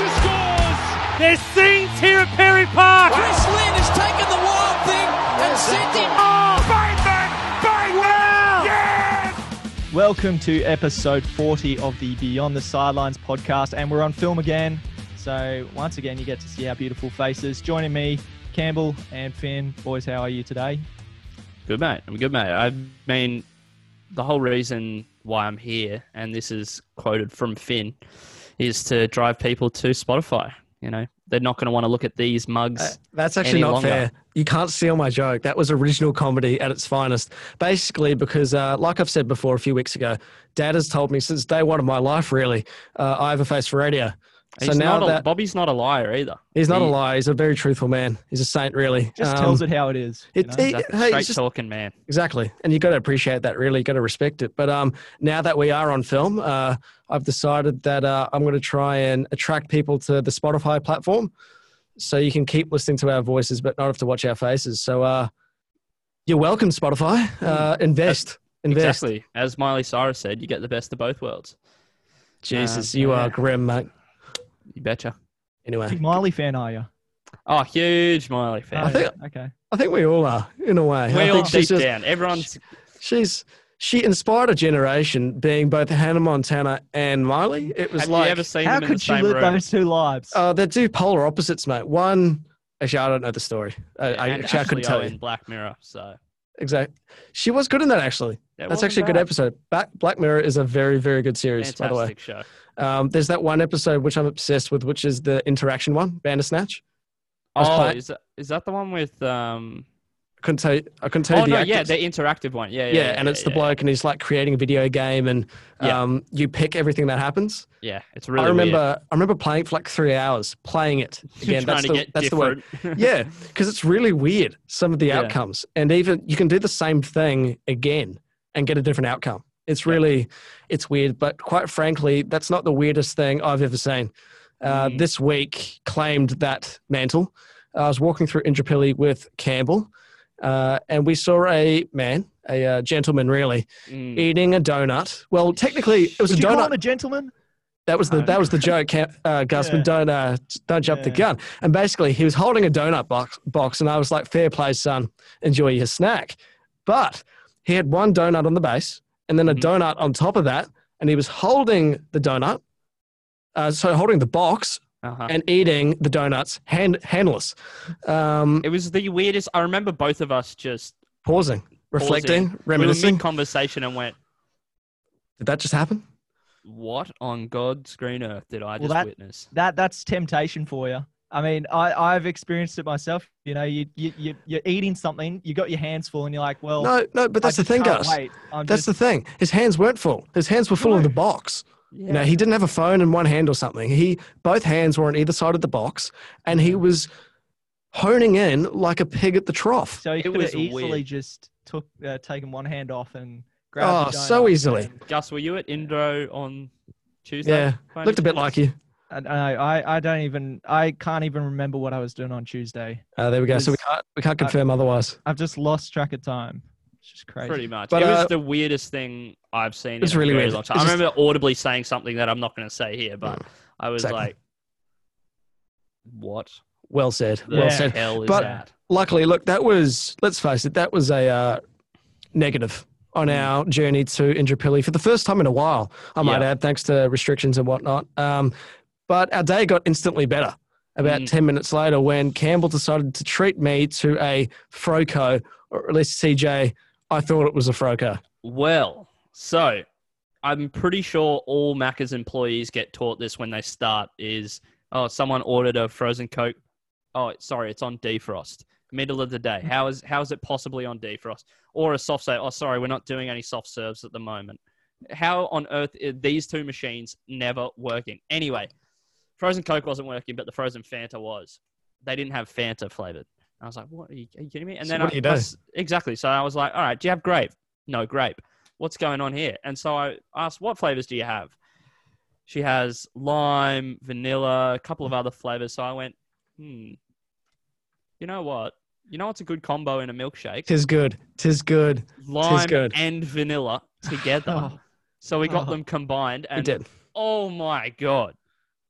Fisher scores! There's scenes here at Perry Park. Chris Lynn has taken the wild thing and sent him. Oh, Bateman! Bateman! Yes! Welcome to episode 40 of the Beyond the Sidelines podcast, and we're on film again. So, once again, you get to see our beautiful faces. Joining me, Campbell and Finn. Boys, how are you today? Good mate. I'm good mate. I mean, the whole reason why I'm here, and this is quoted from Finn, is to drive people to Spotify. You know, they're not going to want to look at these mugs. Uh, that's actually not longer. fair. You can't steal my joke. That was original comedy at its finest. Basically, because, uh, like I've said before a few weeks ago, Dad has told me since day one of my life, really, uh, I have a face for radio. He's so now not a, that Bobby's not a liar either. he's not a liar, he's a very truthful man. He's a saint, really. Just Um, tells it how it is. you know? it- He's a hey, straight it's just- talking man. Exactly. And you've got to appreciate that, really. You've got to respect it. But um, now that we are on film, uh, I've decided that uh, I'm going to try and attract people to the Spotify platform so you can keep listening to our voices, but not have to watch our faces. So uh, you're welcome, Spotify. Uh, invest. Invest. Exactly. As Miley Cyrus said, you get the best of both worlds. Jesus, Uh, you yeah. are grim, mate. You betcha. Anyway, Big Miley fan, are you? Oh, huge Miley fan. I think- okay. I think we all are, in a way. we I all deep just- down. Everyone's She's she inspired a generation, being both Hannah Montana and Miley. It was Have like you ever seen How them in the could you same live room? those two lives? Uh, they're two polar opposites, mate. One, actually, I don't know the story. I, I, and actually, I couldn't Ashley tell O you. in Black Mirror. So Exactly. She was good in that, actually. that That's wasn't actually a good episode. Back, Black Mirror is a very, very good series, by the way. Fantastic show. Um, there's that one episode which I'm obsessed with, which is the interaction one, Bandersnatch. I Oh, play- is that is that the one with um? I couldn't tell you, I couldn't tell you Oh no, actors. yeah, the interactive one. Yeah, yeah. yeah, yeah, and it's the yeah, bloke, and he's like creating a video game, and Yeah. um, you pick everything that happens. Yeah, it's really. I remember, weird. I remember playing for like three hours, playing it again. that's to the, get that's the word. different. yeah, because it's really weird some of the Yeah. outcomes, and even you can do the same thing again and get a different outcome. It's Yeah. really, it's weird, but quite frankly, that's not the weirdest thing I've ever seen. Uh, Mm. This week claimed that mantle. I was walking through Indooroopilly with Campbell, uh, and we saw a man, a uh, gentleman, really, Mm. eating a donut. Well, technically, it was Would a you call donut. him a gentleman? That was the Uh, that was the joke, uh, Gusman. Yeah. Don't uh, don't jump the gun. And basically, he was holding a donut box, box, and I was like, "Fair play, son. Enjoy your snack." But he had one donut on the base, and then a Mhm. donut on top of that, and he was holding the donut, uh, so holding the box Uh-huh. and eating the donuts hand handless, um, It was the weirdest. I remember both of us just pausing, reflecting, pausing. We reminiscing. mid conversation and went, Did that just happen? "What on God's green earth did I Well, just that- witness?" That that's temptation for you. I mean, I I've experienced it myself. You know, you you you you're eating something, you got your hands full, and you're like, well, No, no. But I that's the thing, can't Gus. Wait. That's just, the thing. His hands weren't full. His hands were full of the box. Yeah. You know, he didn't have a phone in one hand or something. He both hands were on either side of the box, and he was honing in like a pig at the trough. so he It could have was easily weird. just took uh, taken one hand off and grabbed. Oh, the so easily. Gus, were you at Indro on Tuesday? Yeah, looked a bit like you. I, I I I don't even I can't even remember what I was doing on Tuesday. Uh, there we go. So we can't we can't confirm otherwise. I've just lost track of time. It's just crazy. Pretty much. But, it was uh, the weirdest thing I've seen. it's in a really very weird. long time. It's I just- remember audibly saying something that I'm not going to say here, but I was Exactly. like, "What Well said. the Well said. hell is But- that?" Luckily, look, that was let's face it, that was a uh, negative on Mm. our journey to Indooroopilly for the first time in a while. I might Yeah. add, thanks to restrictions and whatnot. Um, but our day got instantly better. About Mm. 10 minutes later, when Campbell decided to treat me to a Froco, or at least CJ, I thought it was a Froco. Well, so I'm pretty sure all Macca's employees get taught this when they start is oh someone ordered a frozen coke. Oh, sorry, it's on defrost. Middle of the day. How is how is it possibly on defrost? Or a soft serve. oh sorry, we're not doing any soft serves at the moment. How on earth are these two machines never working? Anyway, frozen coke wasn't working, but the frozen Fanta was. They didn't have Fanta flavored. I was like, what? Are you, are you kidding me? And So then what I, do you do? I exactly. So I was like, all right, do you have grape? No grape. What's going on here? And so I asked, what flavors do you have? She has lime, vanilla, a couple of other flavors. So I went, hmm, you know what? You know what's a good combo in a milkshake? Tis good. Tis good. Lime good. and vanilla together. Oh. So we got Oh. them combined, We and did. oh my god,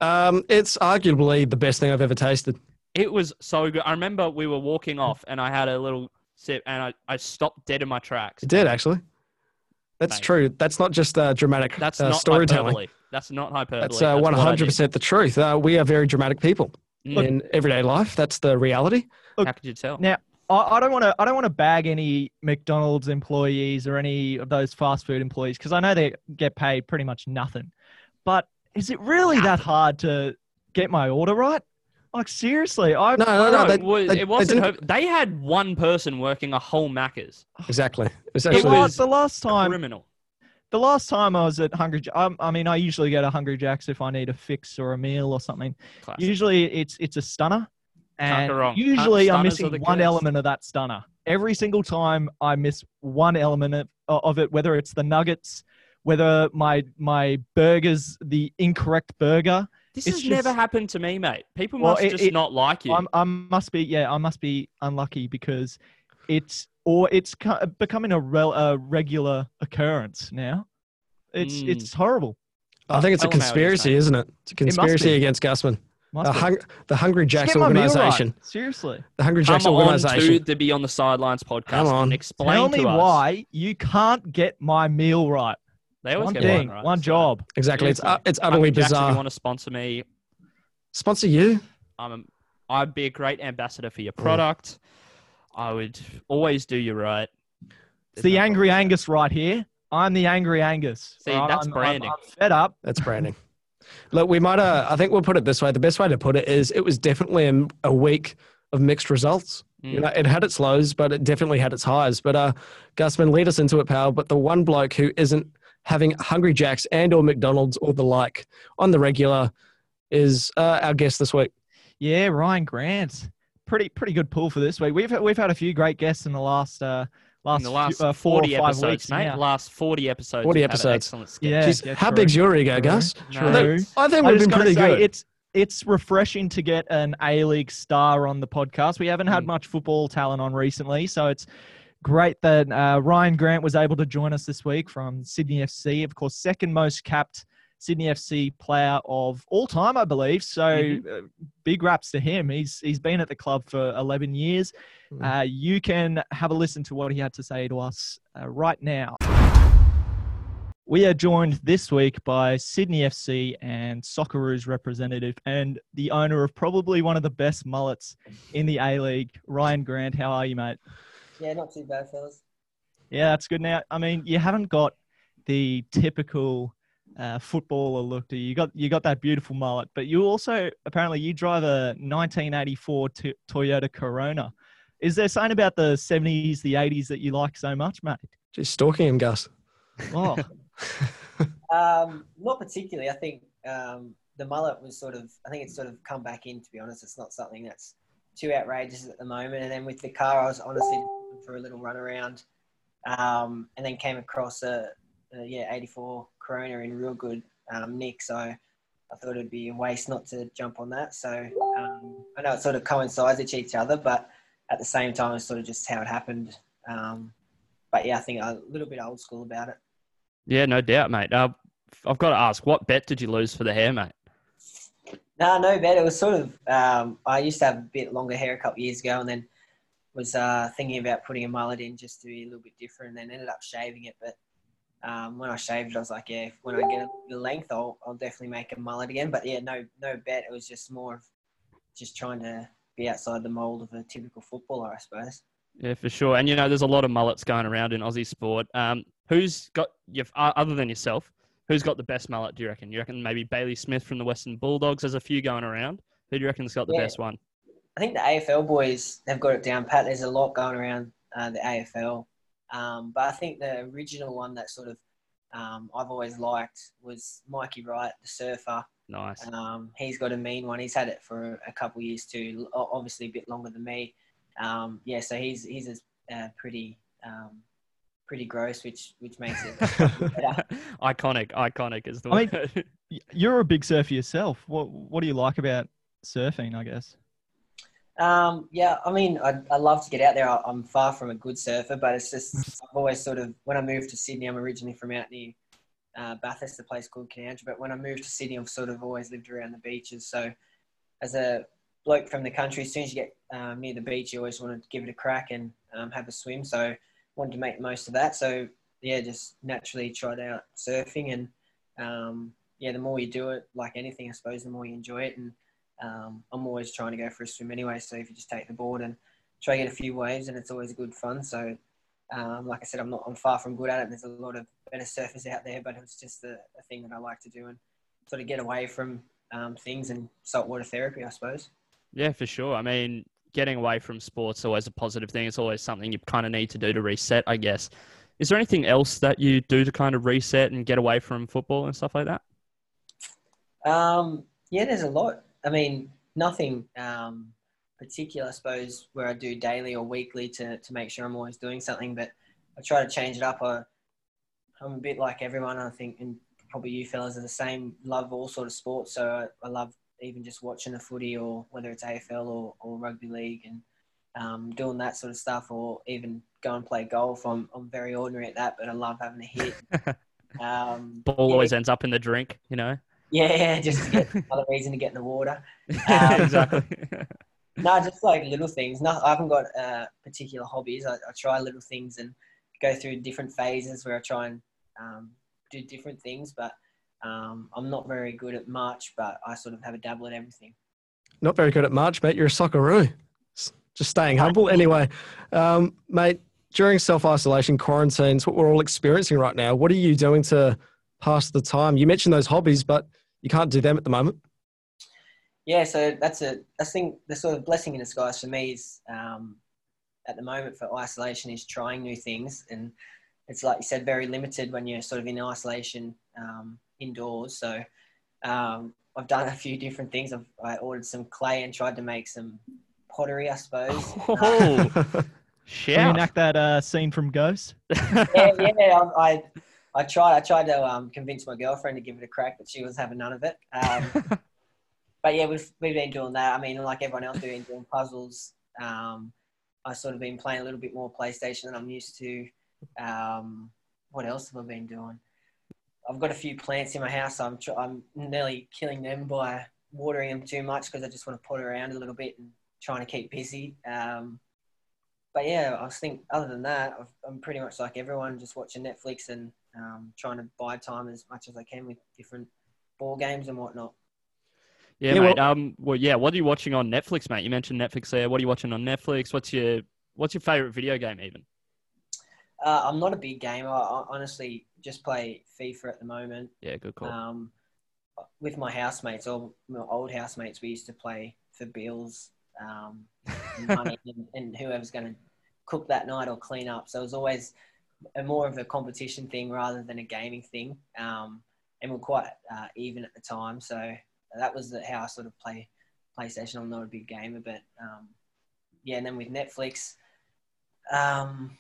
Um, it's arguably the best thing I've ever tasted. It was so good. I remember we were walking off and I had a little sip and I, I stopped dead in my tracks. It did actually. That's Mate. true. That's not just uh, dramatic That's uh, not storytelling. hyperbole. That's not hyperbole. That's uh, what I one hundred percent the truth. Uh, we are very dramatic people did. Mm, in everyday life. That's the reality. How could you tell? Now, I, I don't want to. I don't want to bag any McDonald's employees or any of those fast food employees because I know they get paid pretty much nothing. But is it really that hard to get my order right? Like seriously, I No, no, no. No, they, it, was, they- it wasn't. They, They, they had one person working a whole Macca's. exactly. It was the, It was the last time. Criminal. The last time I was at Hungry, J- um, I mean, I usually go to Hungry Jacks if I need a fix or a meal or something. Classic. Usually, it's it's a stunner, and go wrong. usually I'm missing one goods. element of that stunner. Every single time I miss one element of, of it, whether it's the nuggets, whether my my burger's the incorrect burger. This it's has never happened to me, mate. People Well, must it- just it- not like you. I'm, I must be yeah, I must be unlucky because it's or it's becoming a, rel, a regular occurrence now. It's Mm. it's horrible. I think it's a Tell 'em it is, conspiracy, isn't it? It's a conspiracy be. against Gusman. The, hung, the Hungry Just Jacks get my meal right. organization. Seriously. The Hungry Jacks Come Jacks on organization. to the Beyond the Sidelines podcast Come on. and explain Tell to me us. why you can't get my meal right. They always One get thing, one, right? one So, job. Exactly. It's, uh, it's Hungry utterly Jacks, If bizarre. you want to sponsor me, Sponsor you? I'm a, I'd be a great ambassador for your product. I would always do you right. It's the no Angry problem. Angus right here. I'm the Angry Angus. See, Right? that's I'm- I'm- branding. I'm fed up. That's branding. Look, we might. Uh, I think we'll put it this way. The best way to put it is, it was definitely a, a week of mixed results. You Mm. know, it had its lows, but it definitely had its highs. But uh, Gusman, lead us into it, pal. But the one bloke who isn't having Hungry Jacks and or McDonald's or the like on the regular is uh, our guest this week. Yeah, Rhyan Grant. Pretty pretty good pull for this week. We've we've had a few great guests in the last uh last, In the last few, uh, four 40 or five episodes, weeks mate. now. Last 40 episodes. 40 we've had an episodes. Excellent sketch. Yeah, Jeez, yeah, how true. big's your ego, True. Gus? No. True. I think I we've just been gotta pretty say, good. It's it's refreshing to get an A League star on the podcast. We haven't had Mm. much football talent on recently, so it's great that uh, Rhyan Grant was able to join us this week from Sydney FC. Of course, second most capped Sydney FC player of all time, I believe. So Mhm. uh, big raps to him. He's he's been at the club for 11 years. Mm. Uh, you can have a listen to what he had to say to us uh, right now. We are joined this week by Sydney FC and Socceroos representative and the owner of probably one of the best mullets in the A League, Rhyan Grant. How are you, mate? Yeah, not too bad, fellas. Yeah, that's good. Now, I mean, you haven't got the typical uh, footballer look to you. You got you got that beautiful mullet, but you also apparently you drive a 1984 to- Toyota Corona. Is there something about the 70s, the 80s that you like so much, mate? Just stalking him, Gus. Oh, Um, not particularly. I think um, the mullet was sort of. I think it's sort of come back in. To be honest, it's not something that's too outrageous at the moment. And then with the car, I was honestly for a little run around, um, and then came across a, a yeah 84 Corona in real good um, nick. So I thought it'd be a waste not to jump on that. So um, I know it sort of coincides with each other, but at the same time, it's sort of just how it happened. Um, but yeah, I think a little bit old school about it. Yeah, no doubt, mate. Uh, I've got to ask, what bet did you lose for the hair, mate? No, no bet. It was sort of. Um, I used to have a bit longer hair a couple years ago, and then was uh, thinking about putting a mullet in just to be a little bit different. And then ended up shaving it. But um, when I shaved it, I was like, yeah, when I get the length, I'll, I'll definitely make a mullet again. But yeah, no, no bet. It was just more of just trying to be outside the mold of a typical footballer, I suppose. Yeah, for sure. And you know, there's a lot of mullets going around in Aussie sport. Um, who's got you've, uh, other than yourself? Who's got the best mullet? Do you reckon? You reckon maybe Bailey Smith from the Western Bulldogs? There's a few going around. Who do you reckon's got the Yeah. best one? I think the AFL boys have got it down pat. There's a lot going around uh, the AFL, um, but I think the original one that sort of um, I've always liked was Mikey Wright, the surfer. Nice. Um, he's got a mean one. He's had it for a couple of years too. Obviously, a bit longer than me. Um, yeah, so he's he's a, uh, pretty um, pretty gross, which which makes it iconic, iconic is the I mean- word. Y- you're a big surfer yourself. What What do you like about surfing? I guess. Um, yeah, I mean, I, I love to get out there. I, I'm far from a good surfer, but it's just I've always sort of when I moved to Sydney, I'm originally from out near uh, Bathurst, a place called Canowindra. But when I moved to Sydney, I've sort of always lived around the beaches. So as a bloke from the country, as soon as you get um, near the beach, you always want to give it a crack and um, have a swim. So wanted to make the most of that. So yeah, just naturally tried out surfing and um, yeah, the more you do it, like anything, I suppose, the more you enjoy it. And um, I'm always trying to go for a swim anyway. So if you just take the board and try to get a few waves, and it's always good fun. So um, like I said, I'm not, I'm far from good at it. There's a lot of better surfers out there, but it's just a, a thing that I like to do and sort of get away from um, things and saltwater therapy, I suppose. Yeah, for sure. I mean, getting away from sports always a positive thing. It's always something you kind of need to do to reset, I guess. Is there anything else that you do to kind of reset and get away from football and stuff like that? Um, yeah, there's a lot. I mean, nothing um, particular, I suppose, where I do daily or weekly to, to make sure I'm always doing something, but I try to change it up. I, I'm a bit like everyone, I think, and probably you fellas are the same. Love all sort of sports, so I, I love even just watching a footy or whether it's AFL or, or rugby league and um, doing that sort of stuff, or even go and play golf. I'm I'm very ordinary at that, but I love having a hit. Um, Ball yeah, always ends up in the drink, you know? yeah, just to get another reason to get in the water. Um, exactly. No, just like little things. No, I haven't got uh, particular hobbies. I, I try little things and go through different phases where I try and um, do different things. But um, I'm not very good at much, but I sort of have a dabble at everything. Not very good at March, mate. You're a socceroo. Just staying humble. Anyway, um, mate, during self isolation quarantines, what we're all experiencing right now, what are you doing to pass the time? You mentioned those hobbies, but you can't do them at the moment. Yeah, so that's a I think the sort of blessing in disguise for me is um, at the moment for isolation is trying new things, and it's like you said, very limited when you're sort of in isolation um, indoors. So um, I've done a few different things. I've I ordered some clay and tried to make some pottery, I suppose. Oh, Can you shout. that uh, scene from Ghost? yeah, yeah. I, I, I tried. I tried to um, convince my girlfriend to give it a crack, but she was having none of it. Um, but yeah, we've we've been doing that. I mean, like everyone else, we've been doing puzzles. Um, I've sort of been playing a little bit more PlayStation than I'm used to. Um, what else have I been doing? I've got a few plants in my house. I'm tr- I'm nearly killing them by watering them too much because I just want to put around a little bit and trying to keep busy. Um, but yeah, I think other than that, I've, I'm pretty much like everyone, just watching Netflix and um, trying to buy time as much as I can with different ball games and whatnot. Yeah, Yeah, mate. well- um, well, yeah. What are you watching on Netflix, mate? You mentioned Netflix there. What are you watching on Netflix? What's your What's your favorite video game, even? Uh, I'm not a big gamer. I honestly just play FIFA at the moment. Yeah, good call. Um, with my housemates, or my old housemates, we used to play for bills, um, and money, and, and whoever's going to cook that night or clean up. So it was always a more of a competition thing rather than a gaming thing. Um, and we're quite uh, even at the time, so that was the, how I sort of play PlayStation. I'm not a big gamer, but um, yeah. And then with Netflix, um,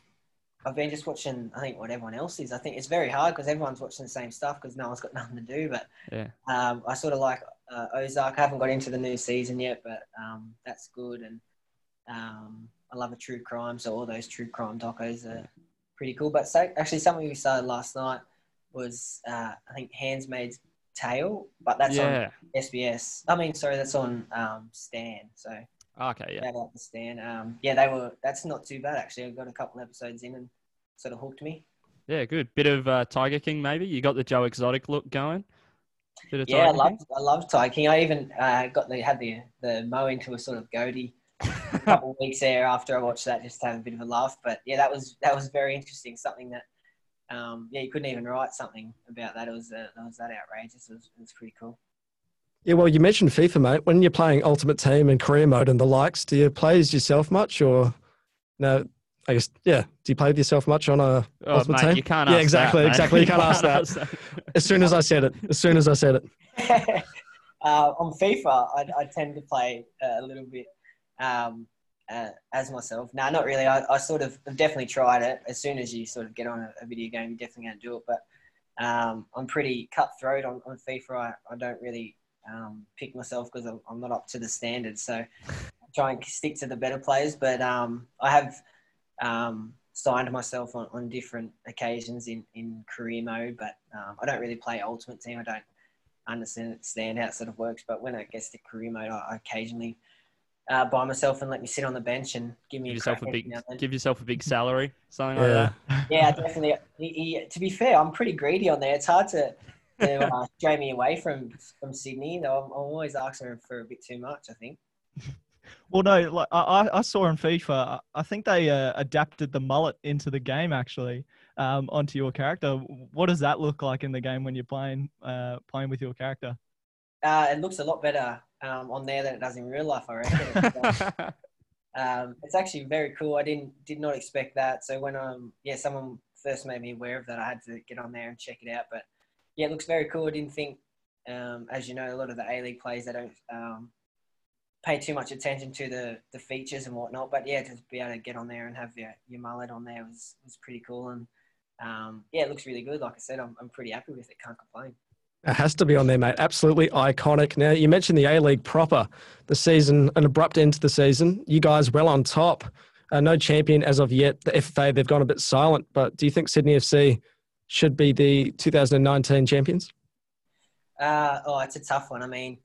I've been just watching. I think what everyone else is. I think it's very hard because everyone's watching the same stuff because no one's got nothing to do. But Yeah. um, I sort of like uh, Ozark. I haven't got into the new season yet, but um, that's good. And um, I love a true crime, so all those true crime docos are pretty cool. But so, actually, something we started last night was uh, I think Handmaid's Tale, but that's yeah. on SBS. I mean, sorry, that's on um, Stan. So Okay. Yeah. to Stan. Um, yeah, they were. That's not too bad actually. I got a couple episodes in and sort of hooked me. Yeah. Good. Bit of uh, Tiger King, maybe. You got the Joe Exotic look going. Bit of Yeah, I Tiger love King? I love Tiger King. I even uh, got the had the the mow into a sort of goatee a couple of weeks there after I watched that just to have a bit of a laugh. But yeah, that was that was very interesting. Something that um, yeah, you couldn't even write something about that. It was uh, that was that outrageous. It was, it was pretty cool. Yeah, well, you mentioned FIFA, mate. When you're playing Ultimate Team and career mode and the likes, do you play as yourself much, or no? I guess yeah. Do you play with yourself much on a Oh, Ultimate mate, Team? you can't Yeah, ask exactly, that, mate. exactly. You can't ask that. As soon as I said it, as soon as I said it. uh, on FIFA, I, I tend to play uh, a little bit um, uh, as myself. No, not really. I, I sort of I've definitely tried it. As soon as you sort of get on a, a video game, you're definitely going to do it. But um, I'm pretty cutthroat on, on FIFA. I, I don't really um, pick myself because I'm, I'm not up to the standards. So I try and stick to the better players. But um, I have um, signed myself on, on different occasions in, in career mode, but um, I don't really play Ultimate Team. I don't understand how it sort of works, but when I get to career mode, I, I occasionally uh, by myself and let me sit on the bench and give me Give a yourself a big, every now and then. give yourself a big salary, something Yeah. like that. Yeah, definitely. He, he, to be fair, I'm pretty greedy on there. It's hard to, to uh, stray me away from from Sydney. Though I'm, I'm always asking for a bit too much. I think. Well, no, like I, I- saw in FIFA, I- think they uh, adapted the mullet into the game actually um, onto your character. What does that look like in the game when you're playing uh, playing with your character? Uh, it looks a lot better um, on there than it does in real life. I reckon. It's, uh, um, it's actually very cool. I didn't did not expect that. So when um yeah someone first made me aware of that, I had to get on there and check it out. But yeah, it looks very cool. I didn't think, um, as you know, a lot of the A League players they don't um, pay too much attention to the the features and whatnot. But yeah, to be able to get on there and have your, your mullet on there was was pretty cool. And um, yeah, it looks really good. Like I said, I'm I'm pretty happy with it. Can't complain. It has to be on there, mate. Absolutely iconic. Now, you mentioned the A League proper, the season, an abrupt end to the season. You guys well on top. Uh, no champion as of yet. The FFA, they've gone a bit silent. But do you think Sydney FC should be the 2019 champions? Uh, oh, it's a tough one. I mean,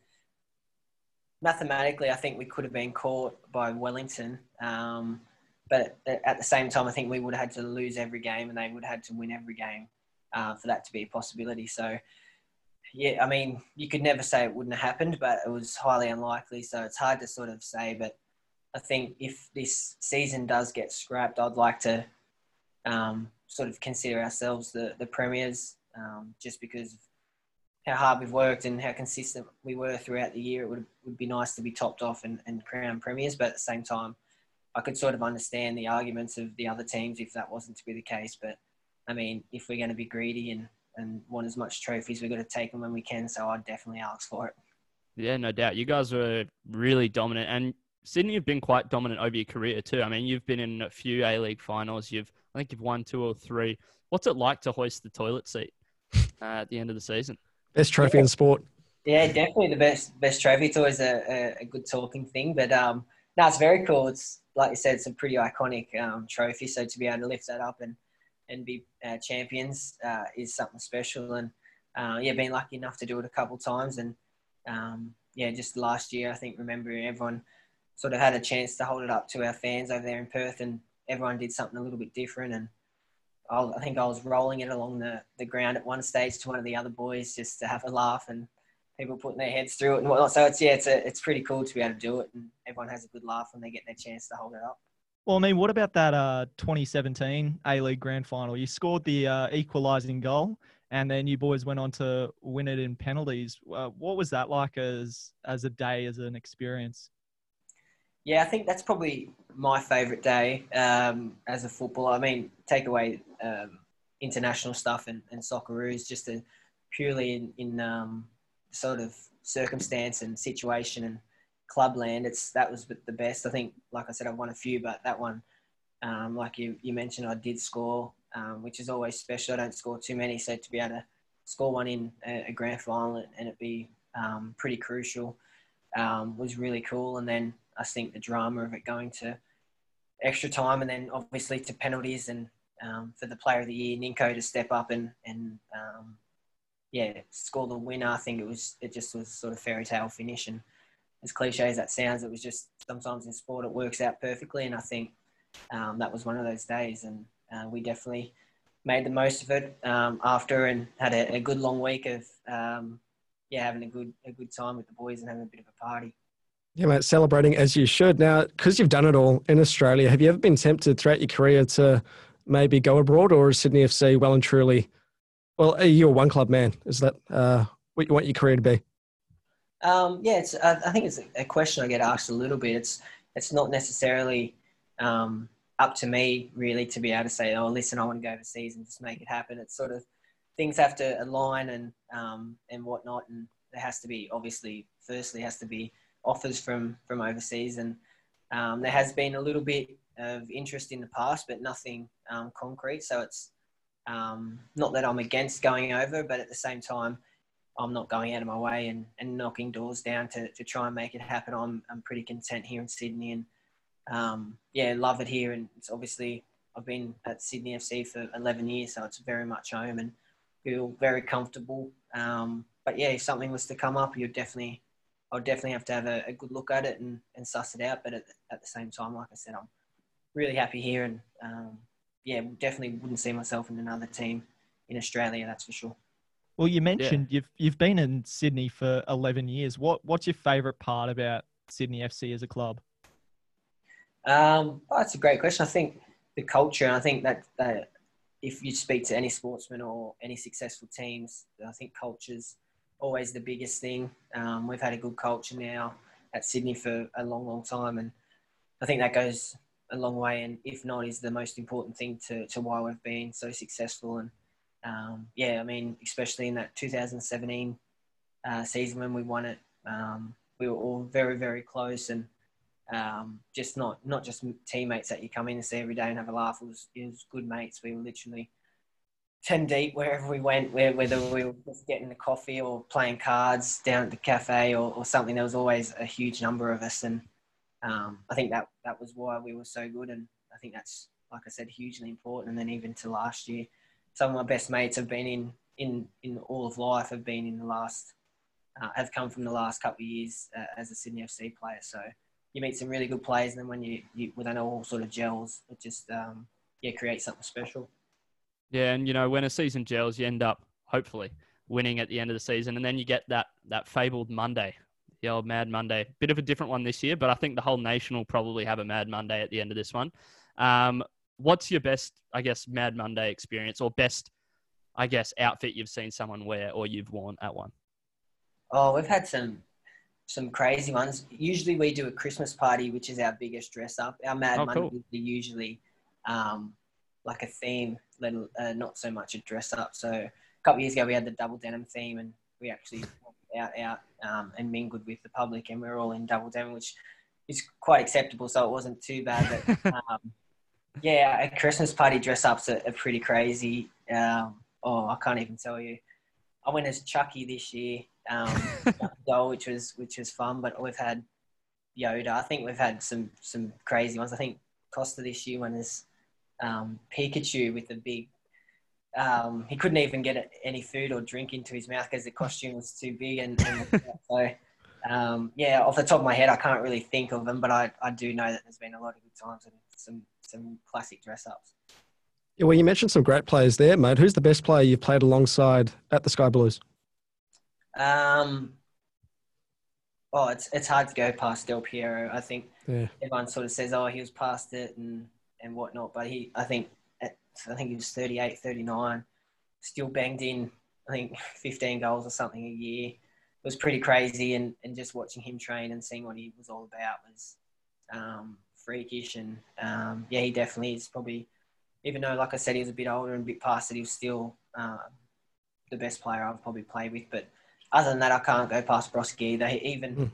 mathematically, I think we could have been caught by Wellington. Um, but at the same time, I think we would have had to lose every game and they would have had to win every game uh, for that to be a possibility. So, yeah, I mean, you could never say it wouldn't have happened, but it was highly unlikely. So it's hard to sort of say. But I think if this season does get scrapped, I'd like to um, sort of consider ourselves the, the premiers um, just because of how hard we've worked and how consistent we were throughout the year. It would, would be nice to be topped off and, and crowned premiers, but at the same time, I could sort of understand the arguments of the other teams if that wasn't to be the case. But I mean, if we're going to be greedy and, and want as much trophies, we've got to take them when we can. So I'd definitely ask for it. Yeah, no doubt. You guys were really dominant, and Sydney have been quite dominant over your career too. I mean, you've been in a few A League finals. You've, I think, you've won two or three. What's it like to hoist the toilet seat uh, at the end of the season? Best trophy in sport. Yeah, definitely the best best trophy. It's always a, a, a good talking thing, but um, no, it's very cool. It's like you said, it's a pretty iconic um, trophy. So to be able to lift that up and and be uh, champions uh, is something special. And uh, yeah, been lucky enough to do it a couple times. And um, yeah, just last year, I think remembering everyone sort of had a chance to hold it up to our fans over there in Perth, and everyone did something a little bit different. And I, I think I was rolling it along the, the ground at one stage to one of the other boys just to have a laugh and people putting their heads through it and whatnot. So it's yeah, it's a, it's pretty cool to be able to do it, and everyone has a good laugh when they get their chance to hold it up. Well, I mean, what about that uh, 2017 A League Grand Final? You scored the uh, equalising goal, and then you boys went on to win it in penalties. Uh, what was that like as as a day, as an experience? Yeah, I think that's probably my favourite day um, as a footballer. I mean, take away um, international stuff and, and Socceroos, just to purely in, in um, sort of circumstance and situation and clubland. It's that was the best. I think, like I said, I've won a few, but that one, um, like you, you mentioned, I did score, um, which is always special. I don't score too many, so to be able to score one in a, a grand final and it be um, pretty crucial was really cool. And then I think the drama of it going to extra time and then obviously to penalties and um, for the player of the year, Ninko, to step up and, and um, yeah, score the winner. I think it was it just was sort of fairy tale finish. And as cliche as that sounds, it was just sometimes in sport it works out perfectly. And I think um, that was one of those days. And uh, we definitely made the most of it um, after and had a, a, good long week of um, yeah having a good a good time with the boys and having a bit of a party. Yeah, mate, celebrating as you should. Now, because you've done it all in Australia, have you ever been tempted throughout your career to maybe go abroad, or is Sydney FC well and truly? Well, are you're a one club man. Is that uh, what you want your career to be? Um, yeah, it's, I, I think it's a question I get asked a little bit. It's it's not necessarily um, up to me really to be able to say, oh, listen, I want to go overseas and just make it happen. It's sort of things have to align and um, and whatnot, and there has to be obviously, firstly, has to be offers from from overseas, and um, there has been a little bit of interest in the past, but nothing um, concrete. So it's um, not that I'm against going over, but at the same time, I'm not going out of my way and, and knocking doors down to, to try and make it happen. I'm, I'm pretty content here in Sydney and um, yeah, love it here. And it's obviously I've been at Sydney FC for 11 years, so it's very much home and feel very comfortable. Um, but yeah, if something was to come up, you'd definitely, I'd definitely have to have a, a good look at it and, and suss it out. But at, at the same time, like I said, I'm really happy here and um, yeah, definitely wouldn't see myself in another team in Australia, that's for sure. Well, you mentioned you've you've been in Sydney for 11 years. What what's your favourite part about Sydney FC as a club? Um, oh, that's a great question. I think the culture, and I think that, that if you speak to any sportsman or any successful teams, I think culture's always the biggest thing. Um, we've had a good culture now at Sydney for a long, long time, and I think that goes a long way. And if not, is the most important thing to, to why we've been so successful. And um, yeah, I mean, especially in that 2017 uh, season when we won it, um, we were all very, very close and um, just not not just teammates that you come in and see every day and have a laugh. It was, it was good mates. We were literally 10 deep wherever we went, whether we were just getting a coffee or playing cards down at the cafe or, or something. There was always a huge number of us. And um, I think that, that was why we were so good. And I think that's, like I said, hugely important. And then even to last year, some of my best mates have been in in in all of life have been in the last uh, have come from the last couple of years uh, as a Sydney FC player. So you meet some really good players, and then when you, you when they all sort of gels, it just um, yeah creates something special. Yeah, and you know when a season gels, you end up hopefully winning at the end of the season, and then you get that that fabled Monday, the old Mad Monday. Bit of a different one this year, but I think the whole nation will probably have a Mad Monday at the end of this one. Um, what's your best, I guess, Mad Monday experience or best, I guess, outfit you've seen someone wear or you've worn at one? Oh, we've had some some crazy ones. Usually we do a Christmas party, which is our biggest dress up. Our Mad Oh, Monday cool. is usually um, like a theme, little, uh, not so much a dress up. So a couple of years ago we had the double denim theme, and we actually out out um, and mingled with the public, and we were all in double denim, which is quite acceptable. So it wasn't too bad. But um, yeah, a Christmas party dress ups are, are pretty crazy. Um, oh, I can't even tell you. I went as Chucky this year, um, goal, which was which was fun. But we've had Yoda. I think we've had some some crazy ones. I think Kosta this year went as um, Pikachu with a big. Um, he couldn't even get any food or drink into his mouth because the costume was too big. And, and so, um, yeah, off the top of my head, I can't really think of them, but I, I do know that there's been a lot of good times and some some classic dress ups. Yeah, well, you mentioned some great players there, mate. Who's the best player you've played alongside at the Sky Blues? Um, oh, it's it's hard to go past Del Piero. I think Yeah. everyone sort of says, "Oh, he was past it" and and whatnot, but he, I think, at, I think he was 38, 39, still banged in, I think, 15 goals or something a year. It was pretty crazy, and and just watching him train and seeing what he was all about was um, freakish, and um, yeah, he definitely is probably. Even though, like I said, he was a bit older and a bit past it, he was still um, the best player I've probably played with. But other than that, I can't go past Broski either. Even Mm.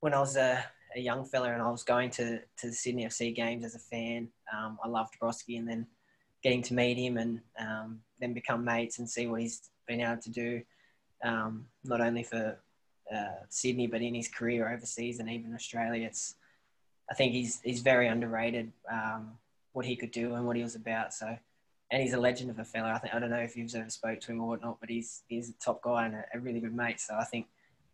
when I was a, a young fella and I was going to, to the Sydney FC games as a fan, um, I loved Broski and then getting to meet him and um, then become mates and see what he's been able to do, um, not only for uh, Sydney but in his career overseas and even Australia. It's I think he's he's very underrated um, what he could do and what he was about. So and he's a legend of a fella. I think I don't know if you've ever spoke to him or whatnot, but he's he's a top guy and a, a really good mate. So I think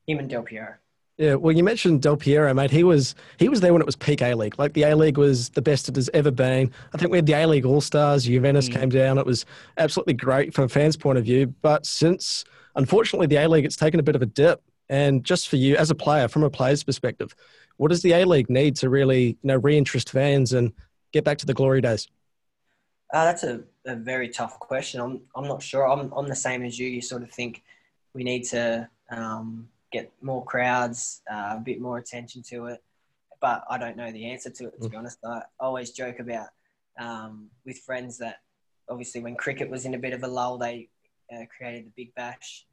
him and Del Piero. Yeah, well, you mentioned Del Piero, mate. He was he was there when it was peak A League. Like the A League was the best it has ever been. I think we had the A League All Stars. Juventus Mm. came down. It was absolutely great from a fan's point of view. But since, unfortunately, the A League, it's taken a bit of a dip. And just for you as a player, from a player's perspective, what does the A League need to really, you know, reinterest fans and get back to the glory days? Uh, that's a, a very tough question. I'm, I'm not sure. I'm, I'm the same as you. You sort of think we need to um, get more crowds, uh, a bit more attention to it. But I don't know the answer to it, to be honest. I always joke about um, with friends that obviously when cricket was in a bit of a lull, they uh, created the Big Bash,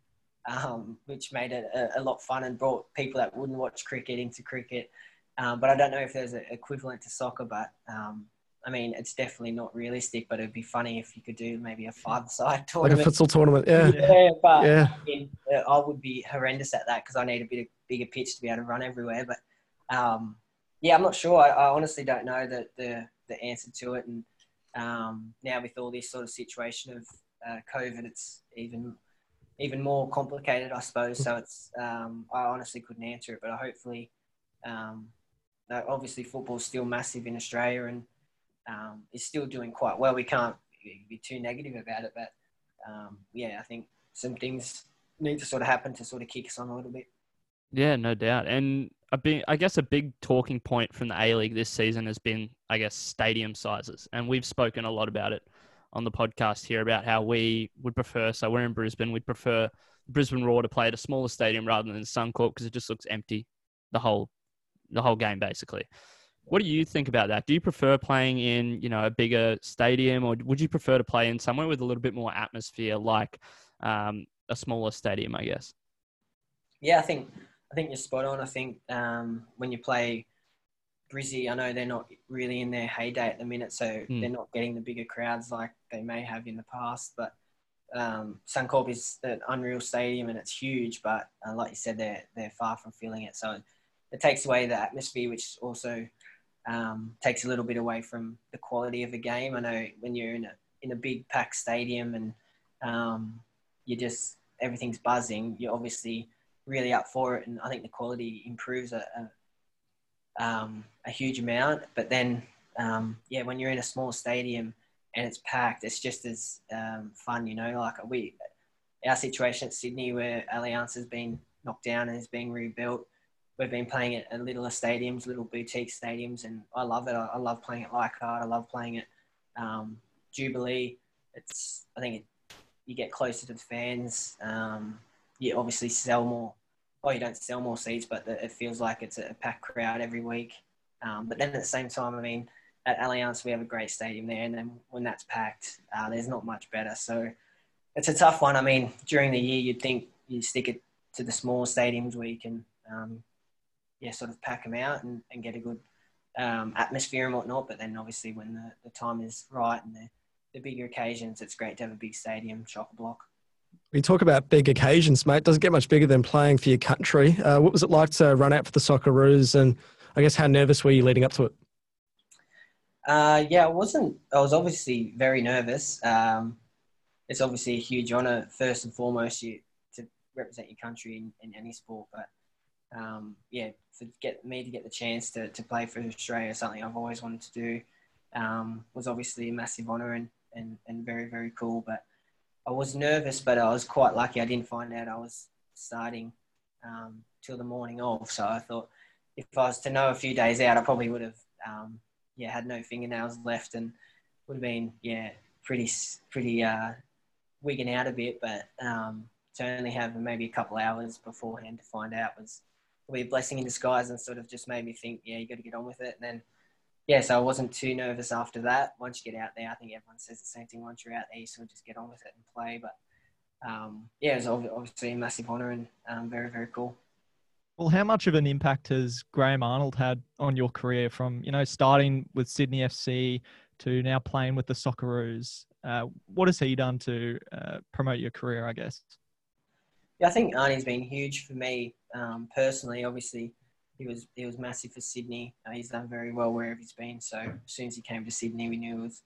um, which made it a, a lot fun and brought people that wouldn't watch cricket into cricket. Um, but I don't know if there's an equivalent to soccer, but um, I mean, it's definitely not realistic, but it'd be funny if you could do maybe a five-side tournament. Like a futsal tournament. Yeah. yeah, but Yeah. I, mean, uh, I would be horrendous at that because I need a bit of bigger pitch to be able to run everywhere. But um, yeah, I'm not sure. I, I honestly don't know the, the the answer to it, and um, now with all this sort of situation of uh, COVID, it's even even more complicated, I suppose. So it's um, I honestly couldn't answer it, but hopefully, um, obviously football's still massive in Australia and um, is still doing quite well. We can't be too negative about it, but um, yeah, I think some things need to sort of happen to sort of kick us on a little bit. Yeah, no doubt. And a big, I guess a big talking point from the A League this season has been, I guess, stadium sizes. And we've spoken a lot about it on the podcast here about how we would prefer. So we're in Brisbane. We'd prefer Brisbane Roar to play at a smaller stadium rather than Suncorp because it just looks empty the whole the whole game basically. What do you think about that? Do you prefer playing in you know a bigger stadium, or would you prefer to play in somewhere with a little bit more atmosphere, like um, a smaller stadium? I guess. Yeah, I think I think you're spot on. I think um, when you play Brizzy, I know they're not really in their heyday at the minute, so mm. they're not getting the bigger crowds like they may have in the past. But um, Suncorp is an unreal stadium and it's huge, but uh, like you said, they're they're far from feeling it. So it takes away the atmosphere, which is also um, takes a little bit away from the quality of the game. I know when you're in a in a big packed stadium and um, you just everything's buzzing, you're obviously really up for it, and I think the quality improves a, a, um, a huge amount. But then, um, yeah, when you're in a small stadium and it's packed, it's just as um, fun, you know. Like we, our situation at Sydney, where Allianz has been knocked down and is being rebuilt. We've been playing at, at little stadiums, little boutique stadiums, and I love it. I, I love playing at Leichhardt. I love playing at um, Jubilee. It's I think it, you get closer to the fans. Um, you obviously sell more oh, you don't sell more seats, but it feels like it's a packed crowd every week. Um, but then at the same time, I mean, at Allianz, we have a great stadium there, and then when that's packed, uh, there's not much better. So it's a tough one. I mean, during the year, you'd think you stick it to the small stadiums where you can, um, yeah, sort of pack them out and, and get a good um, atmosphere and whatnot. But then obviously, when the, the time is right and the, the bigger occasions, it's great to have a big stadium, chock a block. We talk about big occasions, mate. Doesn't get much bigger than playing for your country. Uh, what was it like to run out for the Socceroos, and I guess how nervous were you leading up to it? Uh, yeah, I wasn't. I was obviously very nervous. Um, it's obviously a huge honour, first and foremost, you to represent your country in, in any sport. But um, yeah, for get me to get the chance to, to play for Australia, something I've always wanted to do, um, was obviously a massive honour and, and, and very very cool. But I was nervous, but I was quite lucky. I didn't find out I was starting um, till the morning of. So I thought if I was to know a few days out, I probably would have, um, yeah, had no fingernails left and would have been, yeah, pretty, pretty uh, wigging out a bit. But um, to only have maybe a couple hours beforehand to find out was probably a blessing in disguise and sort of just made me think, yeah, you got to get on with it. And then yeah, so I wasn't too nervous after that. Once you get out there, I think everyone says the same thing. Once you're out there, you sort of just get on with it and play. But um, yeah, it was obviously a massive honour and um, very, very cool. Well, how much of an impact has Graham Arnold had on your career from, you know, starting with Sydney FC to now playing with the Socceroos? Uh, what has he done to uh, promote your career, I guess? Yeah, I think Arnie's been huge for me um, personally. Obviously, he was he was massive for Sydney. Uh, he's done very well wherever he's been. So as soon as he came to Sydney, we knew was,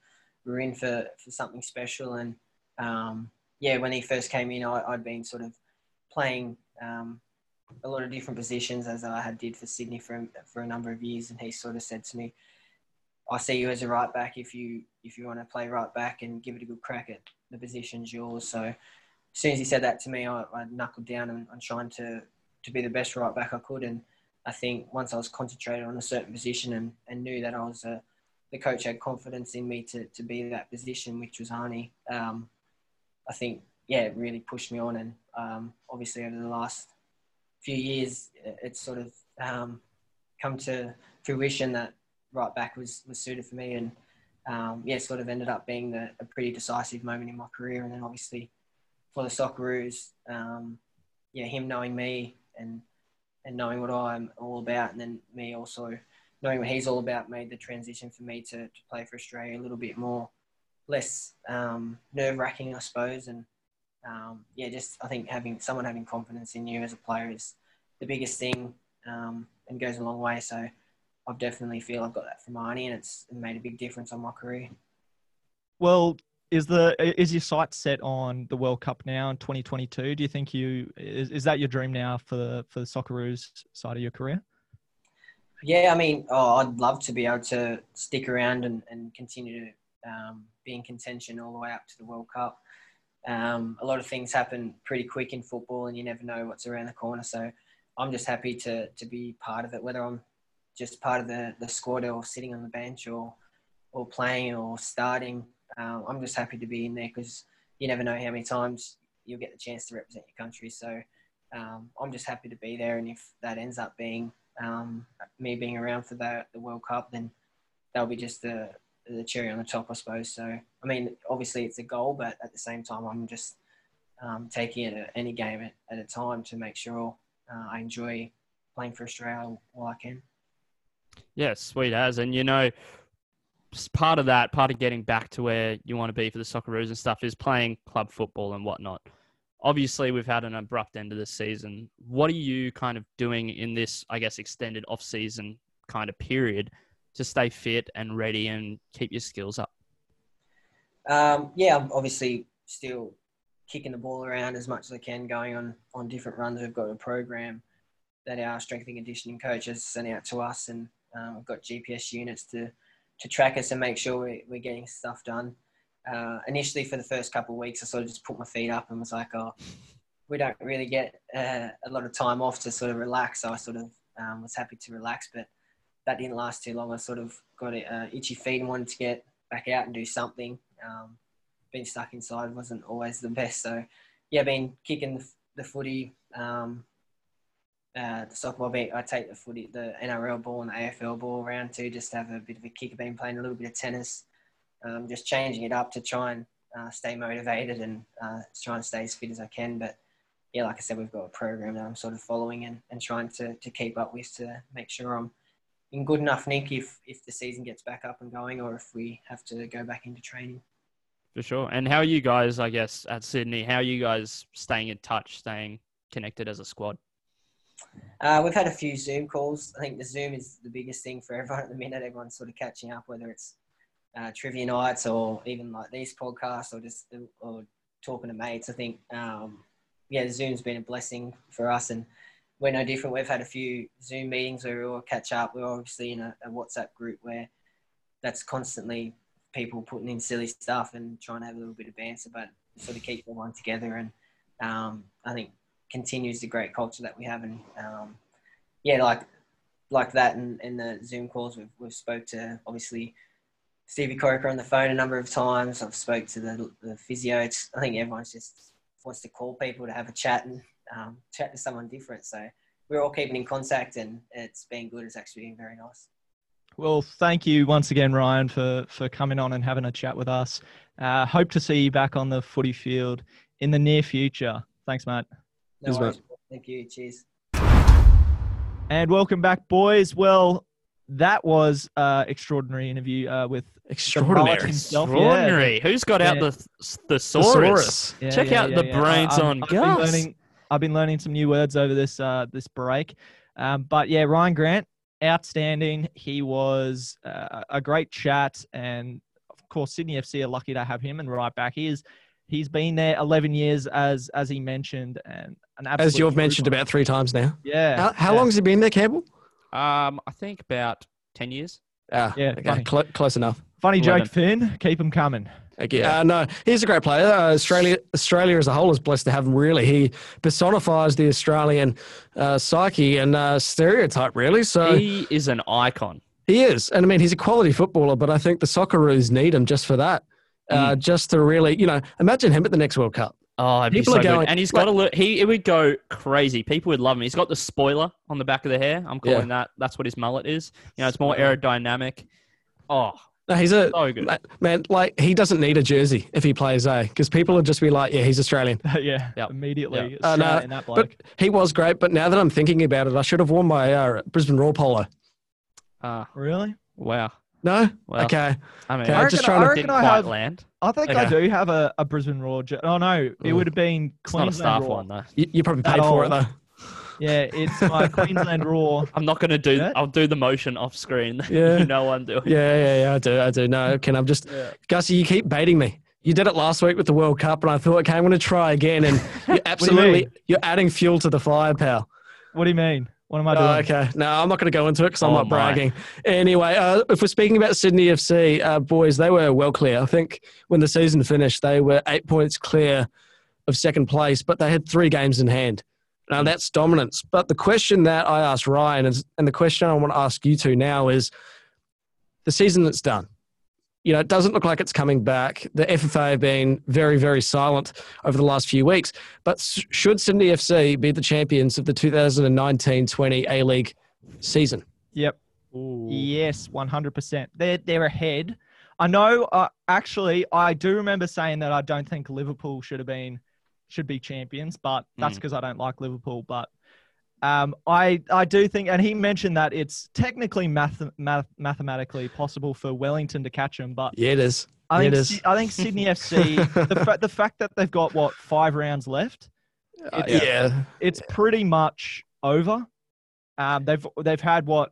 we were in for, for something special. And um, yeah, when he first came in, I, had been sort of playing um, a lot of different positions as I had did for Sydney for for a number of years. And he sort of said to me, "I see you as a right back. If you if you want to play right back and give it a good crack at the position's yours." So as soon as he said that to me, I, I knuckled down and, and trying to to be the best right back I could and I think once I was concentrated on a certain position and, and knew that I was a, the coach had confidence in me to, to be that position, which was Arnie, um, I think, yeah, it really pushed me on. And um, obviously over the last few years, it's sort of um, come to fruition that right back was, was suited for me. And um, yeah, it sort of ended up being the, a pretty decisive moment in my career. And then obviously for the Socceroos, um, yeah, him knowing me and and knowing what I'm all about, and then me also knowing what he's all about made the transition for me to, to play for Australia a little bit more less um, nerve wracking, I suppose. And um, yeah, just I think having someone having confidence in you as a player is the biggest thing um, and goes a long way. So I definitely feel I've got that from Arnie, and it's made a big difference on my career. well, is the is your sight set on the World Cup now in 2022? Do you think you is, is that your dream now for the for the Socceroos side of your career? Yeah, I mean, oh, I'd love to be able to stick around and, and continue to um, be in contention all the way up to the World Cup. Um, a lot of things happen pretty quick in football, and you never know what's around the corner. So I'm just happy to to be part of it, whether I'm just part of the, the squad or sitting on the bench or or playing or starting. Um, I'm just happy to be in there because you never know how many times you'll get the chance to represent your country. So um, I'm just happy to be there, and if that ends up being um, me being around for the, World Cup, then that'll be just the, the cherry on the top, I suppose. So, I mean, obviously it's a goal, but at the same time, I'm just um, taking it at any game at, at, a time to make sure uh, I enjoy playing for Australia while I can. Yeah, sweet as. And, you know, part of that, part of getting back to where you want to be for the Socceroos and stuff is playing club football and whatnot obviously we've had an abrupt end of the season. What are you kind of doing in this, I guess, extended off season kind of period to stay fit and ready and keep your skills up? Um, yeah, I'm obviously still kicking the ball around as much as I can, going on on different runs. We've got a program that our strength and conditioning coach has sent out to us, and um, we've got GPS units to to track us and make sure we, we're getting stuff done uh, initially for the first couple of weeks, I sort of just put my feet up and was like, oh, we don't really get uh, a lot of time off to sort of relax. So I sort of um, was happy to relax, but that didn't last too long. I sort of got uh, itchy feet and wanted to get back out and do something. Um, being stuck inside wasn't always the best. So yeah, been kicking the, the footy, um, uh, the softball ball. I take the footy, the NRL ball and the AFL ball around too, just to have a bit of a kick. I've been playing a little bit of tennis um, just changing it up to try and uh, stay motivated and uh, try and stay as fit as I can. But yeah, like I said, we've got a program that I'm sort of following and, and trying to, to keep up with to make sure I'm in good enough nick if, if the season gets back up and going or if we have to go back into training. For sure. And how are you guys, I guess, at Sydney? How are you guys staying in touch, staying connected as a squad? Uh, we've had a few Zoom calls. I think the Zoom is the biggest thing for everyone at the minute. Everyone's sort of catching up, whether it's uh, trivia nights or even like these podcasts or just or talking to mates. I think um, yeah, Zoom's been a blessing for us, and we're no different. We've had a few Zoom meetings where we all catch up. We're obviously in a, a WhatsApp group where that's constantly people putting in silly stuff and trying to have a little bit of banter, but sort of keep everyone together. And um, I think continues the great culture that we have. And um, yeah, like like that, and in, the Zoom calls, we've we've spoke to obviously Stevie Corica on the phone a number of times. I've spoke to the, the physio. It's, I think everyone's just wants to call people to have a chat and um, chat to someone different. So we're all keeping in contact, and it's been good. It's actually been very nice. Well, thank you once again, Rhyan, for for coming on and having a chat with us. Uh, hope to see you back on the footy field in the near future. Thanks, Matt. No Cheers, worries. Thank you. Cheers. And welcome back, boys. Well, that was uh extraordinary interview uh, with extraordinary himself. extraordinary yeah. who's got yeah. out the thesaurus yeah, check out the brains on I've Gus. Been learning, I've been learning some new words over this uh this break um but yeah Rhyan Grant outstanding he was uh, a great chat and of course sydney fc are lucky to have him and right back he is he's been there 11 years as as he mentioned and an as you've mentioned about three times now yeah how, how long has he been there campbell um, I think about ten years. Ah, yeah, okay. Cl- close enough. Funny 11. joke, Finn. Keep him coming. Okay. Uh, no, he's a great player. Uh, Australia, Australia as a whole is blessed to have him. Really, he personifies the Australian uh, psyche and uh, stereotype. Really, so he is an icon. He is, and I mean, he's a quality footballer. But I think the Socceroos need him just for that, mm. just to really, you know, imagine him at the next World Cup. Oh, people so are going, good. and he's got a look. He it would go crazy. People would love him. He's got the spoiler on the back of the hair. I'm calling yeah. that. That's what his mullet is. You know, it's more aerodynamic. Oh, no, he's a so good. man. Like he doesn't need a jersey if he plays A, because people would just be like, "Yeah, he's Australian." yeah, yep. immediately. Yep. Uh, no, that bloke. But he was great. But now that I'm thinking about it, I should have worn my uh, Brisbane Roar polo. Ah, uh, really? Wow. No. Well, okay. I mean, okay. I just trying to didn't quite have, land. I think okay. I do have a, a Brisbane Roar. Oh no, it would have been Queensland it's not a staff Roar. one though. You, you probably paid for it though. Yeah, it's my Queensland Roar. I'm not going to do. Yeah? I'll do the motion off screen. Yeah. you know what I'm doing. Yeah, yeah, yeah. I do. I do. No, can I'm just Gussie. You keep baiting me. You did it last week with the World Cup, and I thought, okay, I'm going to try again. And you're absolutely, mean? you're adding fuel to the fire, pal. What do you mean? What am I doing? Oh, okay. No, I'm not going to go into it because I'm Oh, not my. bragging. Anyway, uh, if we're speaking about Sydney FC, uh, boys, they were well clear. I think when the season finished, they were eight points clear of second place, but they had three games in hand. Now, that's dominance. But the question that I asked Rhyan is, and the question I want to ask you two now is the season that's done. You know, it doesn't look like it's coming back. The FFA have been very, very silent over the last few weeks. But should Sydney FC be the champions of the 2019-20 A League season? Yep. Yes, one hundred percent. They're they're ahead. I know. Uh, actually, I do remember saying that I don't think Liverpool should have been should be champions, but that's Mm. because I don't like Liverpool. But um, I I do think, and he mentioned that it's technically math, math mathematically possible for Wellington to catch them, but Yeah, it is. I Yeah, think it is. I think Sydney FC the fa- the fact that they've got what five rounds left, Uh, It's- yeah. it's pretty much over. Um, they've they've had what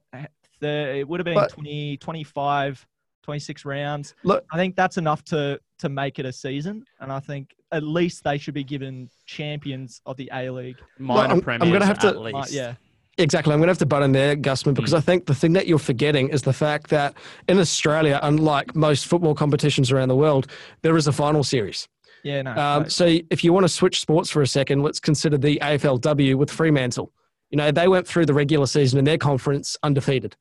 the it would have been But- 20, 25, 26 rounds. Look- I think that's enough to to make it a season, and I think at least they should be given champions of the A League. Minor I'm- I'm premiers gonna have to- at Uh, least. yeah, Exactly. I'm going to have to butt in there, Gusman, because I think the thing that you're forgetting is the fact that in Australia, unlike most football competitions around the world, there is a final series. yeah, no. Um, no. so if you want to switch sports for a second, let's consider the AFLW with Fremantle. You know, they went through the regular season in their conference undefeated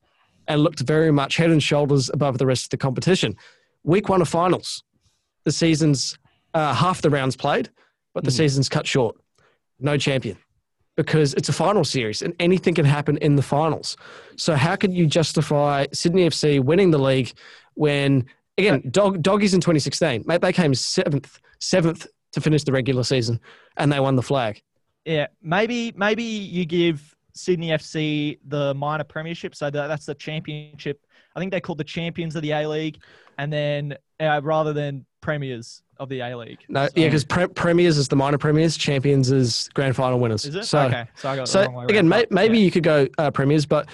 and looked very much head and shoulders above the rest of the competition. Week one of finals, the season's uh, half the rounds played, but the Mhm. season's cut short. No champion because it's a final series and anything can happen in the finals. So how can you justify Sydney FC winning the league when again dog, doggies in 2016 mate they came seventh seventh to finish the regular season and they won the flag. Yeah, maybe maybe you give Sydney FC the minor premiership, so that, that's the championship. I think they're called the champions of the A League, and then uh, rather than premiers of the A League. No, So- yeah, because pre- premiers is the minor premiers, champions is grand final winners. is it So, okay? So I got it the so wrong way again, may- maybe yeah. you could go uh, premiers, but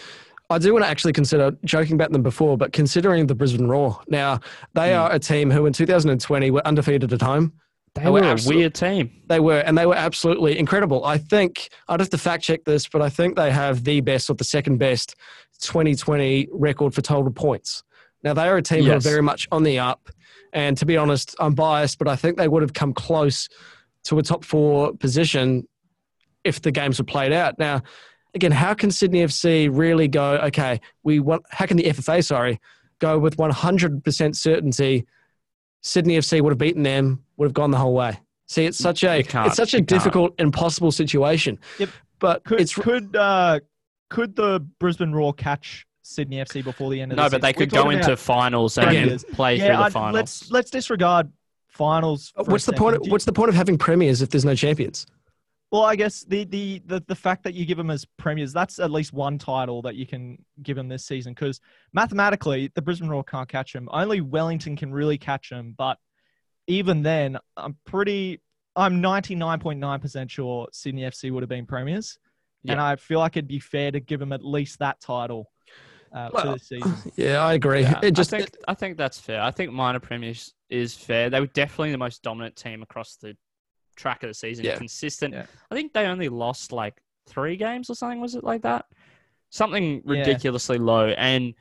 I do want to actually consider joking about them before, but considering the Brisbane Roar. Now they Hmm. are a team who in 2020 were undefeated at home. They Oh, were a weird team. They were, and they were absolutely incredible. I think I'd have to fact check this, but I think they have the best or the second best 2020 record for total points. Now they are a team who Yes. are very much on the up, and to be honest, I'm biased, but I think they would have come close to a top four position if the games were played out. Now, again, how can Sydney FC really go? Okay, we want. How can the FFA, sorry, go with 100% certainty? Sydney FC would have beaten them, would have gone the whole way. See, it's such a it's such a you can't. difficult, impossible situation. Yep. But Could it's could uh could the Brisbane Roar catch Sydney FC before the end of No, the but they could go into finals and Again, play through yeah, the I- finals. let's let's disregard finals. for a what's the point? Of, what's the point of having premiers if there's no champions? Well, I guess the, the, the, the fact that you give them as premiers, that's at least one title that you can give them this season. Because mathematically, the Brisbane Roar can't catch them. Only Wellington can really catch them. But even then, I'm pretty, I'm 99.9% sure Sydney FC would have been premiers. And I feel like it'd be fair to give them at least that title uh, Well, for this season. Yeah, I agree. Yeah, it just I think I think that's fair. I think minor premiers is fair. They were definitely the most dominant team across the track of the season. Yeah. Consistent. Yeah. I think they only lost like three games or something. Was it like that? Something Yeah. ridiculously low. And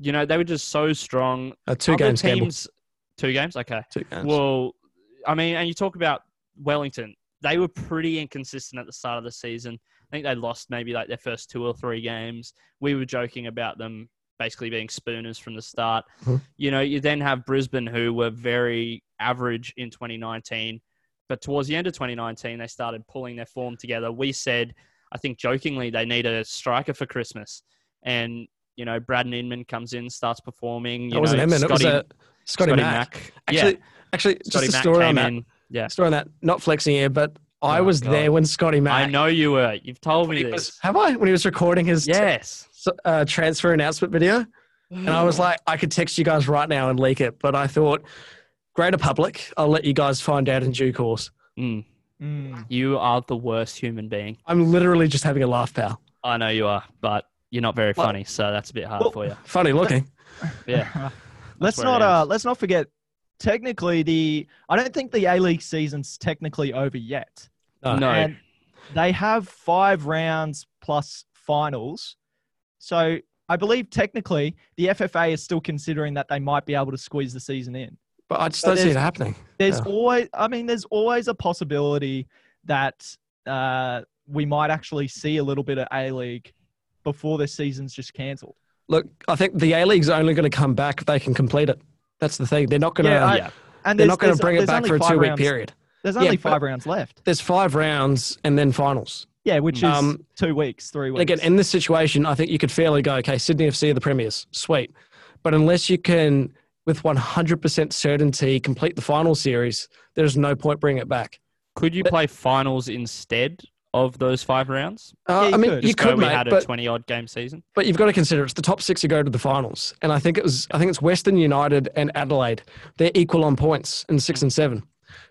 you know they were just so strong. uh, two Other games. Teams. Two games. Okay. Two games. Well, I mean, and you talk about Wellington. They were pretty inconsistent at the start of the season. I think they lost maybe like their first two or three games. We were joking about them basically being spooners from the start. Mhm. You know, you then have Brisbane, who were very average in 2019. But towards the end of 2019, they started pulling their form together. We said, I think jokingly, they need a striker for Christmas. And, you know, Brad Inman comes in, starts performing. You that wasn't know, Emin. It was Scotty- uh, Scotty, Mack. Yeah. Actually, actually, just Scotty a Mack story on that. in. Yeah. Story on that. Not flexing here, but I Oh, was God. there when Scotty Mack. I know you were. You've told me this. was, have I? When he was recording his t- yes. uh, transfer announcement video, and I was like, I could text you guys right now and leak it, but I thought, greater public, I'll let you guys find out in due course. Mm. Mm. You are the worst human being. I'm literally just having a laugh, pal. I know you are, but you're not very Well- funny, so that's a bit hard Well- for you. Funny looking. Yeah. let's not uh let's not forget technically the I don't think the A League season's technically over yet. No. no. And they have five rounds plus finals. So I believe technically the FFA is still considering that they might be able to squeeze the season in. But I just But don't see it happening. There's Yeah. always I mean there's always a possibility that uh, we might actually see a little bit of A League before this season's just cancelled. Look, I think the A League's only going to come back if they can complete it. That's the thing. They're not going to. Yeah, yeah. And they're not going to bring it back for a two-week period. There's only but- five rounds left. There's five rounds and then finals. Yeah, which is Um, two weeks, three weeks. again, in this situation, I think you could fairly go, okay, Sydney FC are the premiers, sweet. But unless you can, with 100% certainty, complete the final series, there's no point bringing it back. Could you but- play finals instead of those five rounds? Uh, Yeah, you I mean, could. you Just where could, we mate, had a but, 20 odd game season. but you've got to consider it's the top six who go to the finals, and I think it was, I think it's Western United and Adelaide. They're equal on points in six and seven.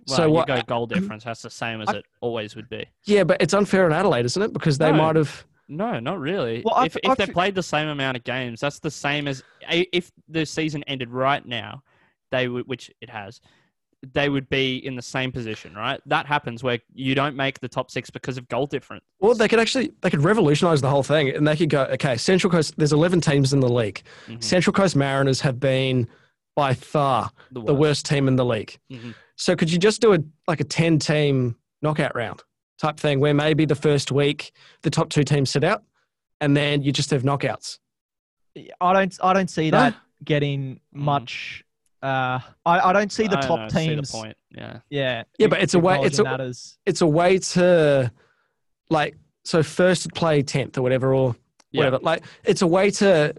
Well, so you what? go goal difference. That's the same as I- it always would be. Yeah, but it's unfair in Adelaide, isn't it? Because they No. might have. No, not really. Well, if if they played the same amount of games, that's the same as if the season ended right now, they would, which it has, they would be in the same position, right? That happens where you don't make the top six because of goal difference. Well, they could actually they could revolutionise the whole thing, and they could go, okay, Central Coast. There's 11 teams in the league. Mhm. Central Coast Mariners have been by far The the worst team in the league. Mhm. So could you just do a like a 10 team knockout round type thing where maybe the first week the top two teams sit out, and then you just have knockouts. I don't I don't see No? that getting much. Uh, I, I don't see the I don't top know, see the point. Yeah. Yeah, Yeah, but it's a way- it's a- acknowledging that as It's a way to like so first play 10th or whatever or Yeah. whatever. Like it's a way to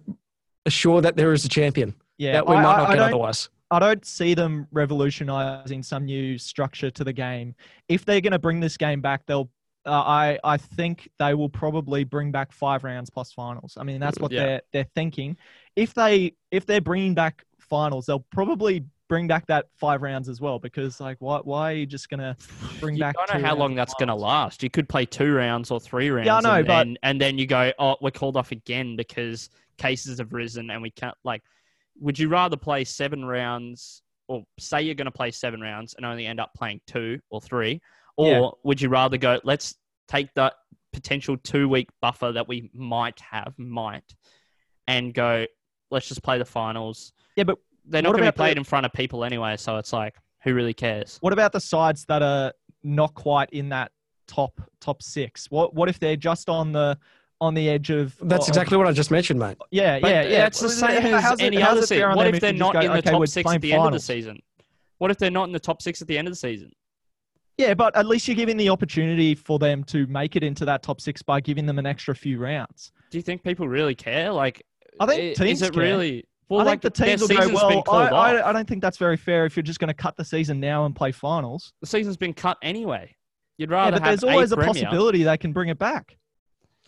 assure that there is a champion yeah. that we I, might I- not I get don't, otherwise. I don't see them revolutionizing some new structure to the game. If they're going to bring this game back, they'll. Uh, I I think they will probably bring back five rounds plus finals. I mean, that's what Yeah. they're they're thinking. If they if they're bringing back finals, they'll probably bring back that five rounds as well. Because like, why why are you just going to bring You back? I don't know how long that's going to last. You could play two rounds or three rounds. I know, and, but- and, and then you go, oh, we're called off again because cases have risen and we can't. Like, would you rather play seven rounds, or say you're going to play seven rounds and only end up playing two or three, or Yeah. would you rather go? Let's take that potential two week buffer that we might have, might, and go. Let's just play the finals. Yeah, but They're not going to be played the- in front of people anyway, so it's like, who really cares? What about the sides that are not quite in that top top six? What what if they're just on the on the edge of? That's of- exactly what I just mentioned, mate. Yeah, But yeah, yeah. It's the Well, same as how's it- any how's other fair season. What if they're not go, in the okay, top six at the end of the season? What if they're not in the top six at the end of the season? Yeah, but at least you're giving the opportunity for them to make it into that top six by giving them an extra few rounds. Do you think people really care? Like, I think i- teams is it care. really? Well, I like think the teams will go, season's been well, I. I, I don't think that's very fair if you're just going to cut the season now and play finals. the season's been cut anyway. You'd Yeah, rather but have there's always a, a premier. possibility they can bring it back.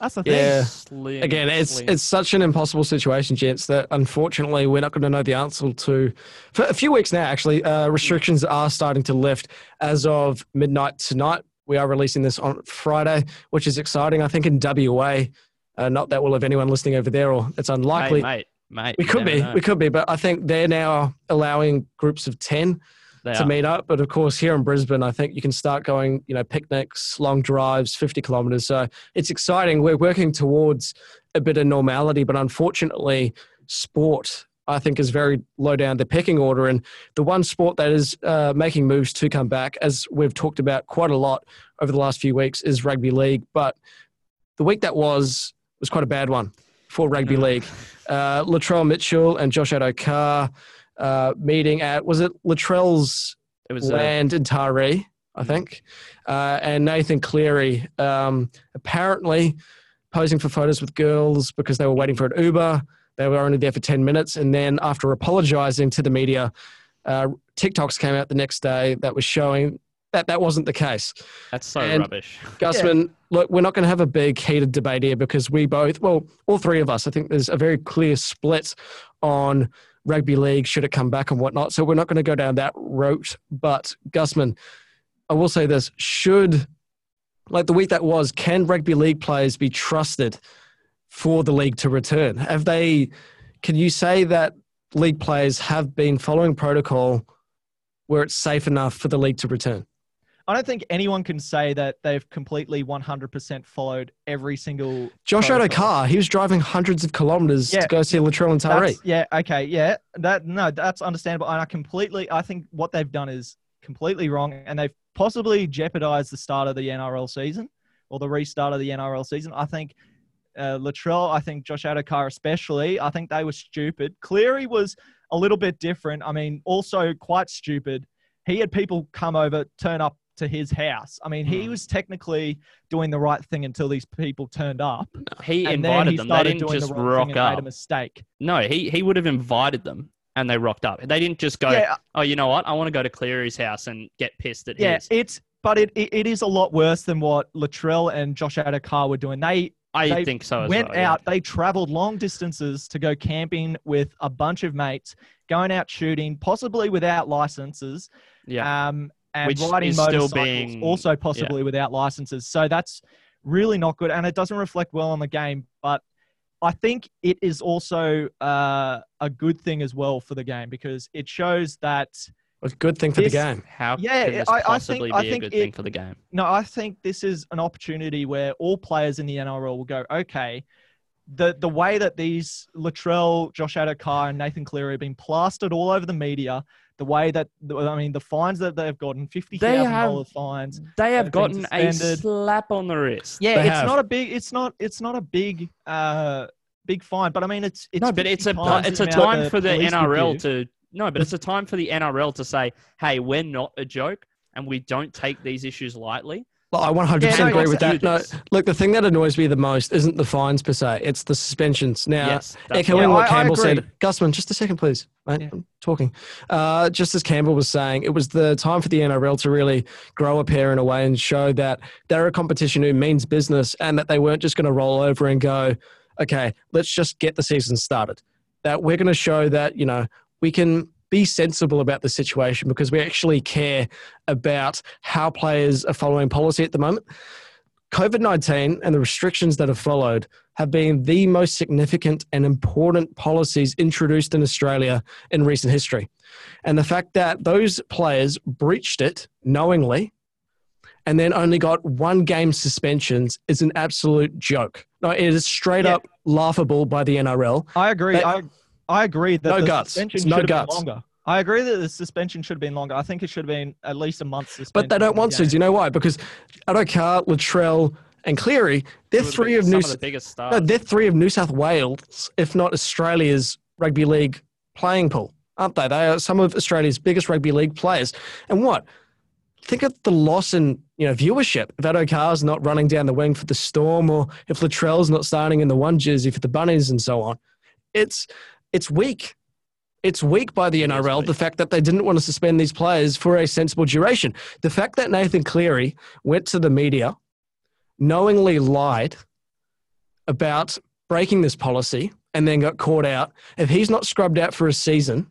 That's the thing. Yeah. Slim, Again, it's slim. it's such an impossible situation, gents, that unfortunately we're not going to know the answer to for a few weeks now. Actually, uh, restrictions are starting to lift as of midnight tonight. We are releasing this on Friday, which is exciting. I think in WA, uh, not that we'll have anyone listening over there, or it's unlikely. mate, mate, mate. we could be, know. we could be, but I think they're now allowing groups of ten They to are. meet up. But of course, here in Brisbane, I think you can start going, you know, picnics, long drives, 50 kilometers. So it's exciting. We're working towards a bit of normality, but unfortunately, sport, I think, is very low down the pecking order. And the one sport that is uh, making moves to come back, as we've talked about quite a lot over the last few weeks, is rugby league. But the week that was was quite a bad one for rugby league. Uh, Latrell Mitchell and Josh Addo-Carr uh, meeting at was it Latrell's It was uh, land in Taree, I Mm. think, uh, and Nathan Cleary um, apparently posing for photos with girls because they were waiting for an Uber. They were only there for ten minutes, and then after apologizing to the media, uh, TikToks came out the next day that was showing that that wasn't the case. that's so and- rubbish. Gusman, look, we're not going to have a big heated debate here because we both, well, all three of us, I think there's a very clear split on rugby league, should it come back and whatnot. So we're not going to go down that route. But Gusman, I will say this: should like the week that was, can rugby league players be trusted for the league to return? Have they? Can you say that league players have been following protocol where it's safe enough for the league to return? I don't think anyone can say that they've completely 100% followed every single. Josh protocol. car. he was driving hundreds of kilometres Yeah. to go see Latrell and Taree. That's- Yeah. Okay. Yeah. That no, that's understandable. And I completely, I think what they've done is completely wrong, and they've possibly jeopardized the start of the NRL season or the restart of the NRL season. I think uh, Latrell, I think Josh Addo-Carr especially, I think they were stupid. Cleary was a little bit different. I mean, also quite stupid. He had people come over, turn up to his house. I mean, he Hmm. was technically doing the right thing until these people turned up. He and then invited he them. They started didn't doing just the wrong rock thing and made a mistake. No, he, he would have invited them and they rocked up. They didn't just go, Yeah, oh, you know what? I want to go to Cleary's house and get pissed at Yeah, his. it's but it, it, it is a lot worse than what Latrell and Josh Addo-Carr were doing. They I they think so as went well. yeah. out, they traveled long distances to go camping with a bunch of mates, going out shooting, possibly without licenses, Yeah. um, and Which riding is still motorcycles, being- also possibly without licenses. So that's really not good, and it doesn't reflect well on the game. But I think it is also uh, a good thing as well for the game because it shows that A good thing for This- the game. How yeah, can this I- I think- possibly I be a think good it- thing for the game? No, I think this is an opportunity where all players in the NRL will go, okay, the the way that these Latrell, Josh Addo-Carr, and Nathan Cleary have been plastered all over the media, the way that I mean, the fines that they've gotten, fifty thousand dollars fines. They have gotten a slap on the wrist. Yeah, They it's have. not a big, it's not, it's not a big, uh, big fine, but I mean, it's it's no, but it's a it's a time for the NRL give. to no, but it's a time for the NRL to say, hey, we're not a joke and we don't take these issues lightly. Well, I 100% Yeah, no, agree with that. No, look, the thing that annoys me the most isn't the fines per se; it's the suspensions. Now, yes, echoing Yeah, what I- I Campbell agree. said, Gusman, just a second, please. Mate, Yeah. I'm talking. Uh, just as Campbell was saying, it was the time for the NRL to really grow a pair in a way and show that they're a competition who means business and that they weren't just going to roll over and go, okay, let's just get the season started. That we're going to show that, you know, we can be sensible about the situation because we actually care about how players are following policy at the moment. COVID 19 and the restrictions that have followed have been the most significant and important policies introduced in Australia in recent history. And the fact that those players breached it knowingly and then only got one game suspensions is an absolute joke. No, it is straight Yeah. up laughable by the NRL. I agree. That- I I agree that No the guts. suspension It's no should have guts. been longer. I agree that the suspension should have been longer. I think it should have been at least a month suspension. But they don't want to. game. Do you know why? Because Addo-Carr, Latrell, and Cleary, they're Some the three big- of some New of the biggest stars. No, they're three of New South Wales, if not Australia's rugby league playing pool, aren't they? They are some of Australia's biggest rugby league players. And what? Think of the loss in you know viewership if Addo-Carr's not running down the wing for the Storm, or if Latrell's not starting in the one jersey for the Bunnies, and so on. It's it's weak. It's weak by the NRL. The fact that they didn't want to suspend these players for a sensible duration. The fact that Nathan Cleary went to the media, knowingly lied about breaking this policy and then got caught out. If he's not scrubbed out for a season,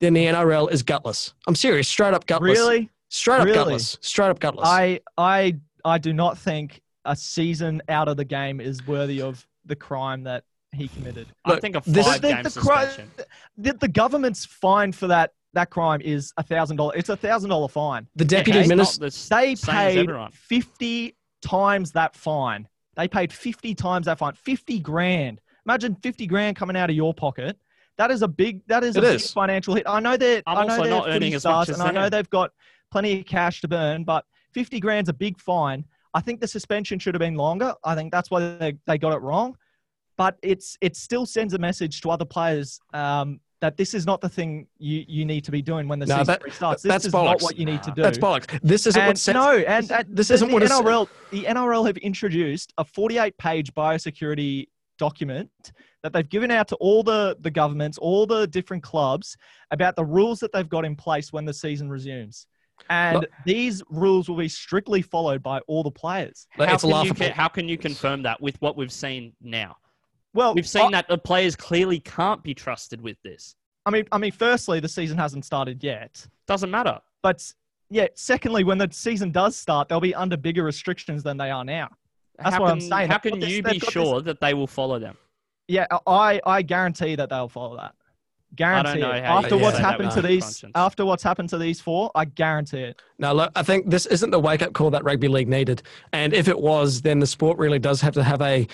then the NRL is gutless. I'm serious, straight up gutless. Really, Straight up Really? gutless. Straight up gutless. I I I do not think a season out of the game is worthy of the crime that he committed. I think a this- five the, game the, cri- suspension. the, the government's fine for that that crime is a thousand dollars. It's a thousand dollar fine. the deputy It's not minister. the s- They paid fifty times that fine. They paid fifty times that fine. Fifty grand. Imagine fifty grand coming out of your pocket. That is a big. That is It a big financial hit. I know that. I'm I know also they're not footy earning as much stars, as and I know them. they've got plenty of cash to burn. But fifty grand's a big fine. I think the suspension should have been longer. I think that's why they, they got it wrong. But it's it still sends a message to other players um, that this is not the thing you, you need to be doing when the No, season that- restarts. This that's is not what you need to do. That's bollocks. This isn't And what sets. no, and, and this isn't the what NRL. The NRL have introduced a 48-page biosecurity document that they've given out to all the the governments, all the different clubs about the rules that they've got in place when the season resumes. And Look- these rules will be strictly followed by all the players. How it's can, you, laughable. ca- how can you confirm that with what we've seen now? Well, We've seen I, that the players clearly can't be trusted with this. I mean, I mean, firstly, the season hasn't started yet, Doesn't matter. but yeah. Secondly, when the season does start, they'll be under bigger restrictions than they are now. That's how what can, I'm saying. How can this- you be got this- sure that they will follow them? Yeah, I I guarantee that they'll follow that. Guarantee know how you After can what's say that happened to these, conscience. after what's happened to these four, I guarantee it. Now, look, I think this isn't the wake up call that rugby league needed. And if it was, then the sport really does have to have a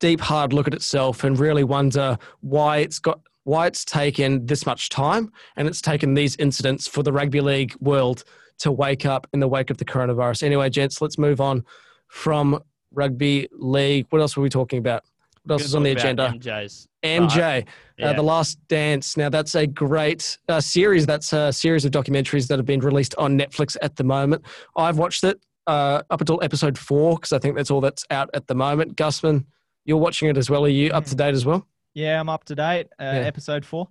deep, hard look at itself and really wonder why it's got why it's taken this much time and it's taken these incidents for the rugby league world to wake up in the wake of the coronavirus. Anyway, gents, let's move on from rugby league. What else were we talking about? What else is on the agenda? MJs. MJ, uh, Yeah. The Last Dance. Now, that's a great uh, series. That's a series of documentaries that have been released on Netflix at the moment. I've watched it uh, up until episode four because I think that's all that's out at the moment. Gusman, you're watching it as well. Are you up to date as well? Yeah, I'm up to date. Uh, Yeah. Episode four.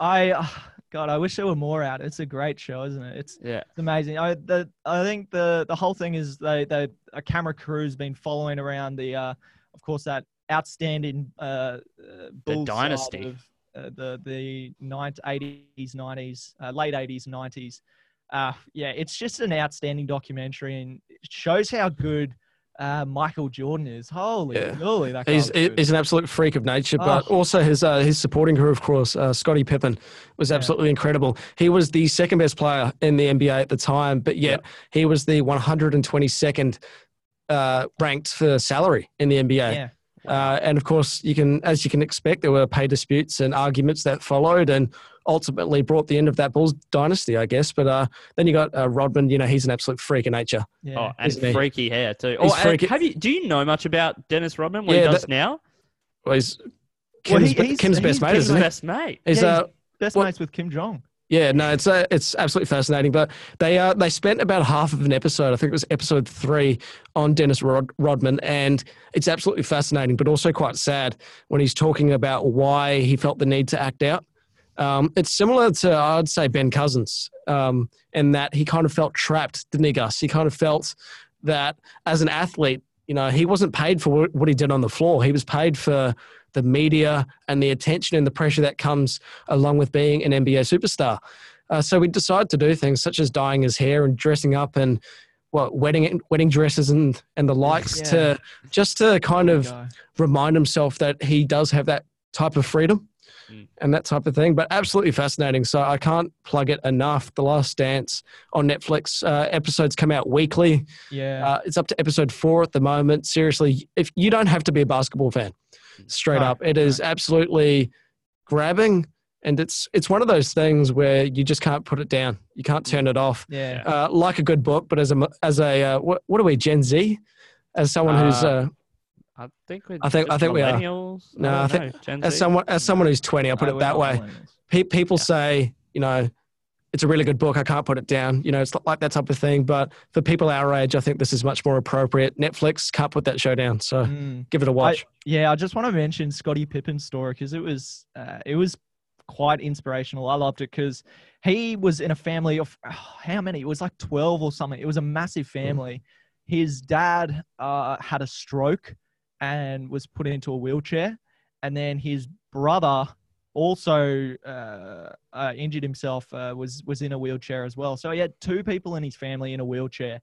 I uh, God, I wish there were more out. It's a great show, isn't it? It's Yeah. It's amazing. I the I think the the whole thing is they they a camera crew's been following around the uh of course that outstanding uh, uh Bulls dynasty. of, uh, the the 80s 90s uh, late 80s 90s. Uh yeah, it's just an outstanding documentary and it shows how good uh, Michael Jordan is. Holy Yeah. moly, that He's, he's an absolute freak of nature, but Oh. also his uh, his supporting crew, of course, uh, Scottie Pippen was Yeah. absolutely incredible. He was the second best player in the NBA at the time, but yet he was the 122nd uh, ranked for salary in the NBA. Yeah. Uh, and of course, you can, as you can expect, there were pay disputes and arguments that followed, and ultimately brought the end of that Bulls dynasty, I guess. But uh, then you got uh, Rodman. You know, he's an absolute freak of nature. Yeah. Oh, and Isn't he? freaky hair too. He's Oh, freaky- have you? Do you know much about Dennis Rodman? What Yeah, he does that- now? Well, he's Well, Kim's, he- he's- Kim's he's best mate, been He's isn't the he? best mate. He's, Yeah, uh, Best what- mates with Kim Jong. Yeah, no, it's uh, it's absolutely fascinating. But they uh, they spent about half of an episode, I think it was episode three, on Dennis Rod- Rodman, and it's absolutely fascinating, but also quite sad when he's talking about why he felt the need to act out. Um, it's similar to I'd say Ben Cousins, um, in that he kind of felt trapped, didn't he, Gus? He kind of felt that as an athlete, you know, he wasn't paid for what- what he did on the floor. He was paid for the media and the attention and the pressure that comes along with being an NBA superstar. Uh, so we decided to do things such as dyeing his hair and dressing up and well, wedding wedding dresses and and the likes Yeah. to just to kind of remind himself that he does have that type of freedom Mm. and that type of thing. But absolutely fascinating. So I can't plug it enough. The Last Dance on Netflix. Uh, episodes come out weekly. Yeah. Uh, it's up to episode four at the moment. Seriously, if you don't have to be a basketball fan, straight No, up, it is absolutely grabbing, and it's it's one of those things where you just can't put it down. You can't turn it off. yeah. Uh, like a good book, but as a as a uh, what what are we Gen Z? As someone who's Uh, uh, I think we're I think- I think we are. No, I, I think- know, as someone as someone who's twenty, I'll put No, it that way. Pe- people say, you know, it's a really good book. I can't put it down. You know, it's like that type of thing. But for people our age, I think this is much more appropriate. Netflix can't put that show down, so Mm. give it a watch. Yeah, I just want to mention Scottie Pippen's story because it was uh, it was quite inspirational. I loved it because he was in a family of oh, how many? It was like twelve or something. It was a massive family. His dad uh, had a stroke and was put into a wheelchair, and then his brother also uh, uh, injured himself. Uh, was was in a wheelchair as well. So he had two people in his family in a wheelchair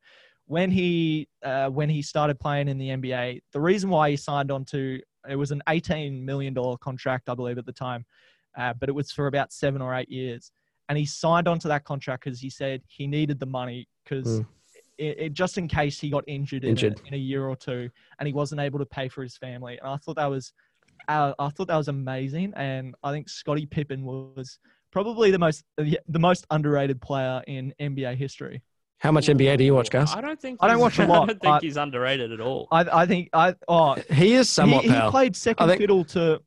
when he uh, when he started playing in the NBA, the reason why he signed on to it was an eighteen million dollar contract, I believe, at the time, uh, but it was for about seven or eight years. And he signed onto that contract because he said he needed the money because Mm. It, it, just in case he got injured, Injured. In, a, in a year or two and he wasn't able to pay for his family. And I thought that was uh, I thought that was amazing. And I think Scottie Pippen was probably the most the most underrated player in NBA history. How much NBA do you watch, Gus? I don't think I don't watch a lot, I don't think he's underrated at all. I I think I oh He is somewhat he, he pal. played second think- fiddle to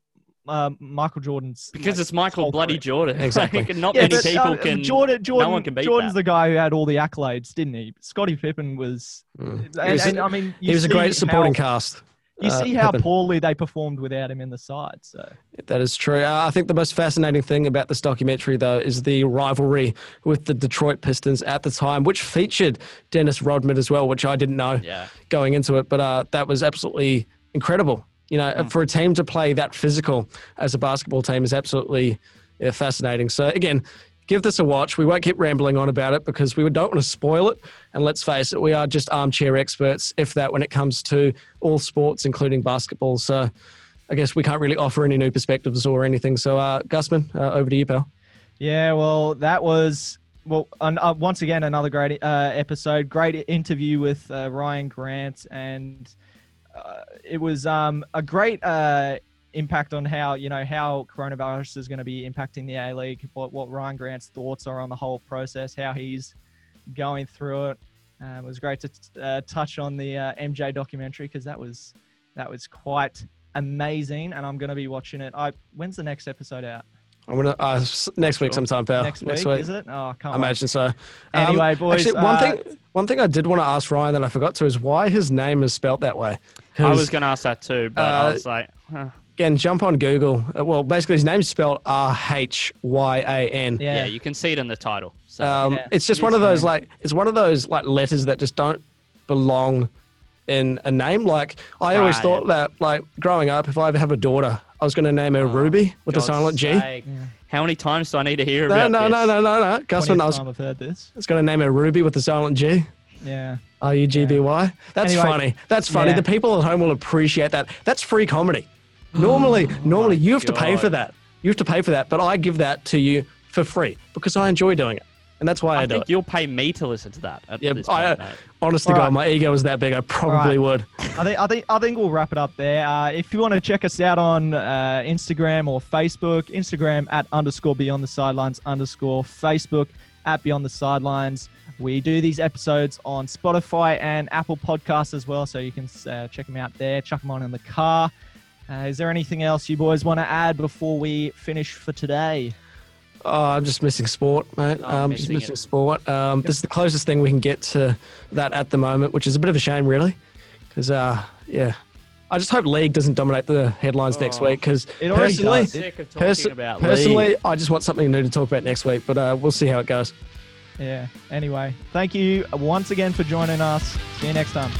um, Michael Jordan's because like, it's Michael Bloody career. Jordan. Exactly. Like, not Yeah, many but, people uh, can. Jordan. Jordan. no one can beat Jordan's that. the guy who had all the accolades, didn't he? Scottie Pippen was. Mm. And, was, and, I mean, he was a great supporting how, cast. You uh, see how Pippen. poorly they performed without him in the side. So That is true. Uh, I think the most fascinating thing about this documentary, though, is the rivalry with the Detroit Pistons at the time, which featured Dennis Rodman as well, which I didn't know Yeah. going into it. But uh, that was absolutely incredible. You know, for a team to play that physical as a basketball team is absolutely yeah, fascinating. So again, give this a watch. We won't keep rambling on about it because we don't want to spoil it. And let's face it, we are just armchair experts, if that, when it comes to all sports, including basketball. So I guess we can't really offer any new perspectives or anything. So, uh, Gusman, uh, over to you, pal. Yeah, well, that was well un, uh, once again another great uh, episode. Great interview with uh, Rhyan Grant, and uh, it was um, a great uh, impact on how you know how coronavirus is going to be impacting the A League. What, what Rhyan Grant's thoughts are on the whole process, how he's going through it. Um, it was great to uh, touch on the MJ documentary because that was that was quite amazing, and I'm going to be watching it. I when's the next episode out? I'm gonna uh, next week sometime, pal. Next week, is it? Oh, I can't I wait. imagine so. Um, Anyway, boys, Actually, one uh, thing, one thing I did want to ask Rhyan that I forgot to is why his name is spelt that way. I was going to ask that too, but Uh, I was like, huh. again jump on Google. Uh, Well, basically his name's spelled R H Y A N. yeah. Yeah, you can see it in the title. So Um, Yeah. it's just Yes, one of those man. like it's one of those like letters that just don't belong in a name. Like I always Right. thought that like growing up, if I ever have a daughter, I was going to name her oh, Ruby with a God's silent G. sake. How many times do I need to hear No, about no, this? no, no, no, no. Gusman, I was, time I've heard this. I was going to name her Ruby with a silent G. Yeah. R U G B Y. That's Anyway, funny. That's funny. yeah. The people at home will appreciate that. That's free comedy. Normally, oh normally you have to pay for that. You have to pay for that, but I give that to you for free because I enjoy doing it, and that's why I, I do think it. you'll pay me to listen to that. At Yeah, this I, point, uh, mate. honest to All God, right. my ego is that big. I probably right. would. I think I think I think we'll wrap it up there. Uh, if you want to check us out on uh, Instagram or Facebook, Instagram at underscore Beyond the Sidelines underscore Facebook at Beyond the Sidelines. We do these episodes on Spotify and Apple Podcasts as well, so you can uh, check them out there. Chuck them on in the car. Uh, is there anything else you boys want to add before we finish for today? Oh, I'm just missing sport, mate. Oh, um, just missing it. sport. Um, this is the closest thing we can get to that at the moment, which is a bit of a shame, really, because uh, yeah. I just hope league doesn't dominate the headlines next Oh. week because personally, does. Sick of talking perso- about personally, league. I just want something new to talk about next week. But uh, we'll see how it goes. Yeah. Anyway, thank you once again for joining us. See you next time.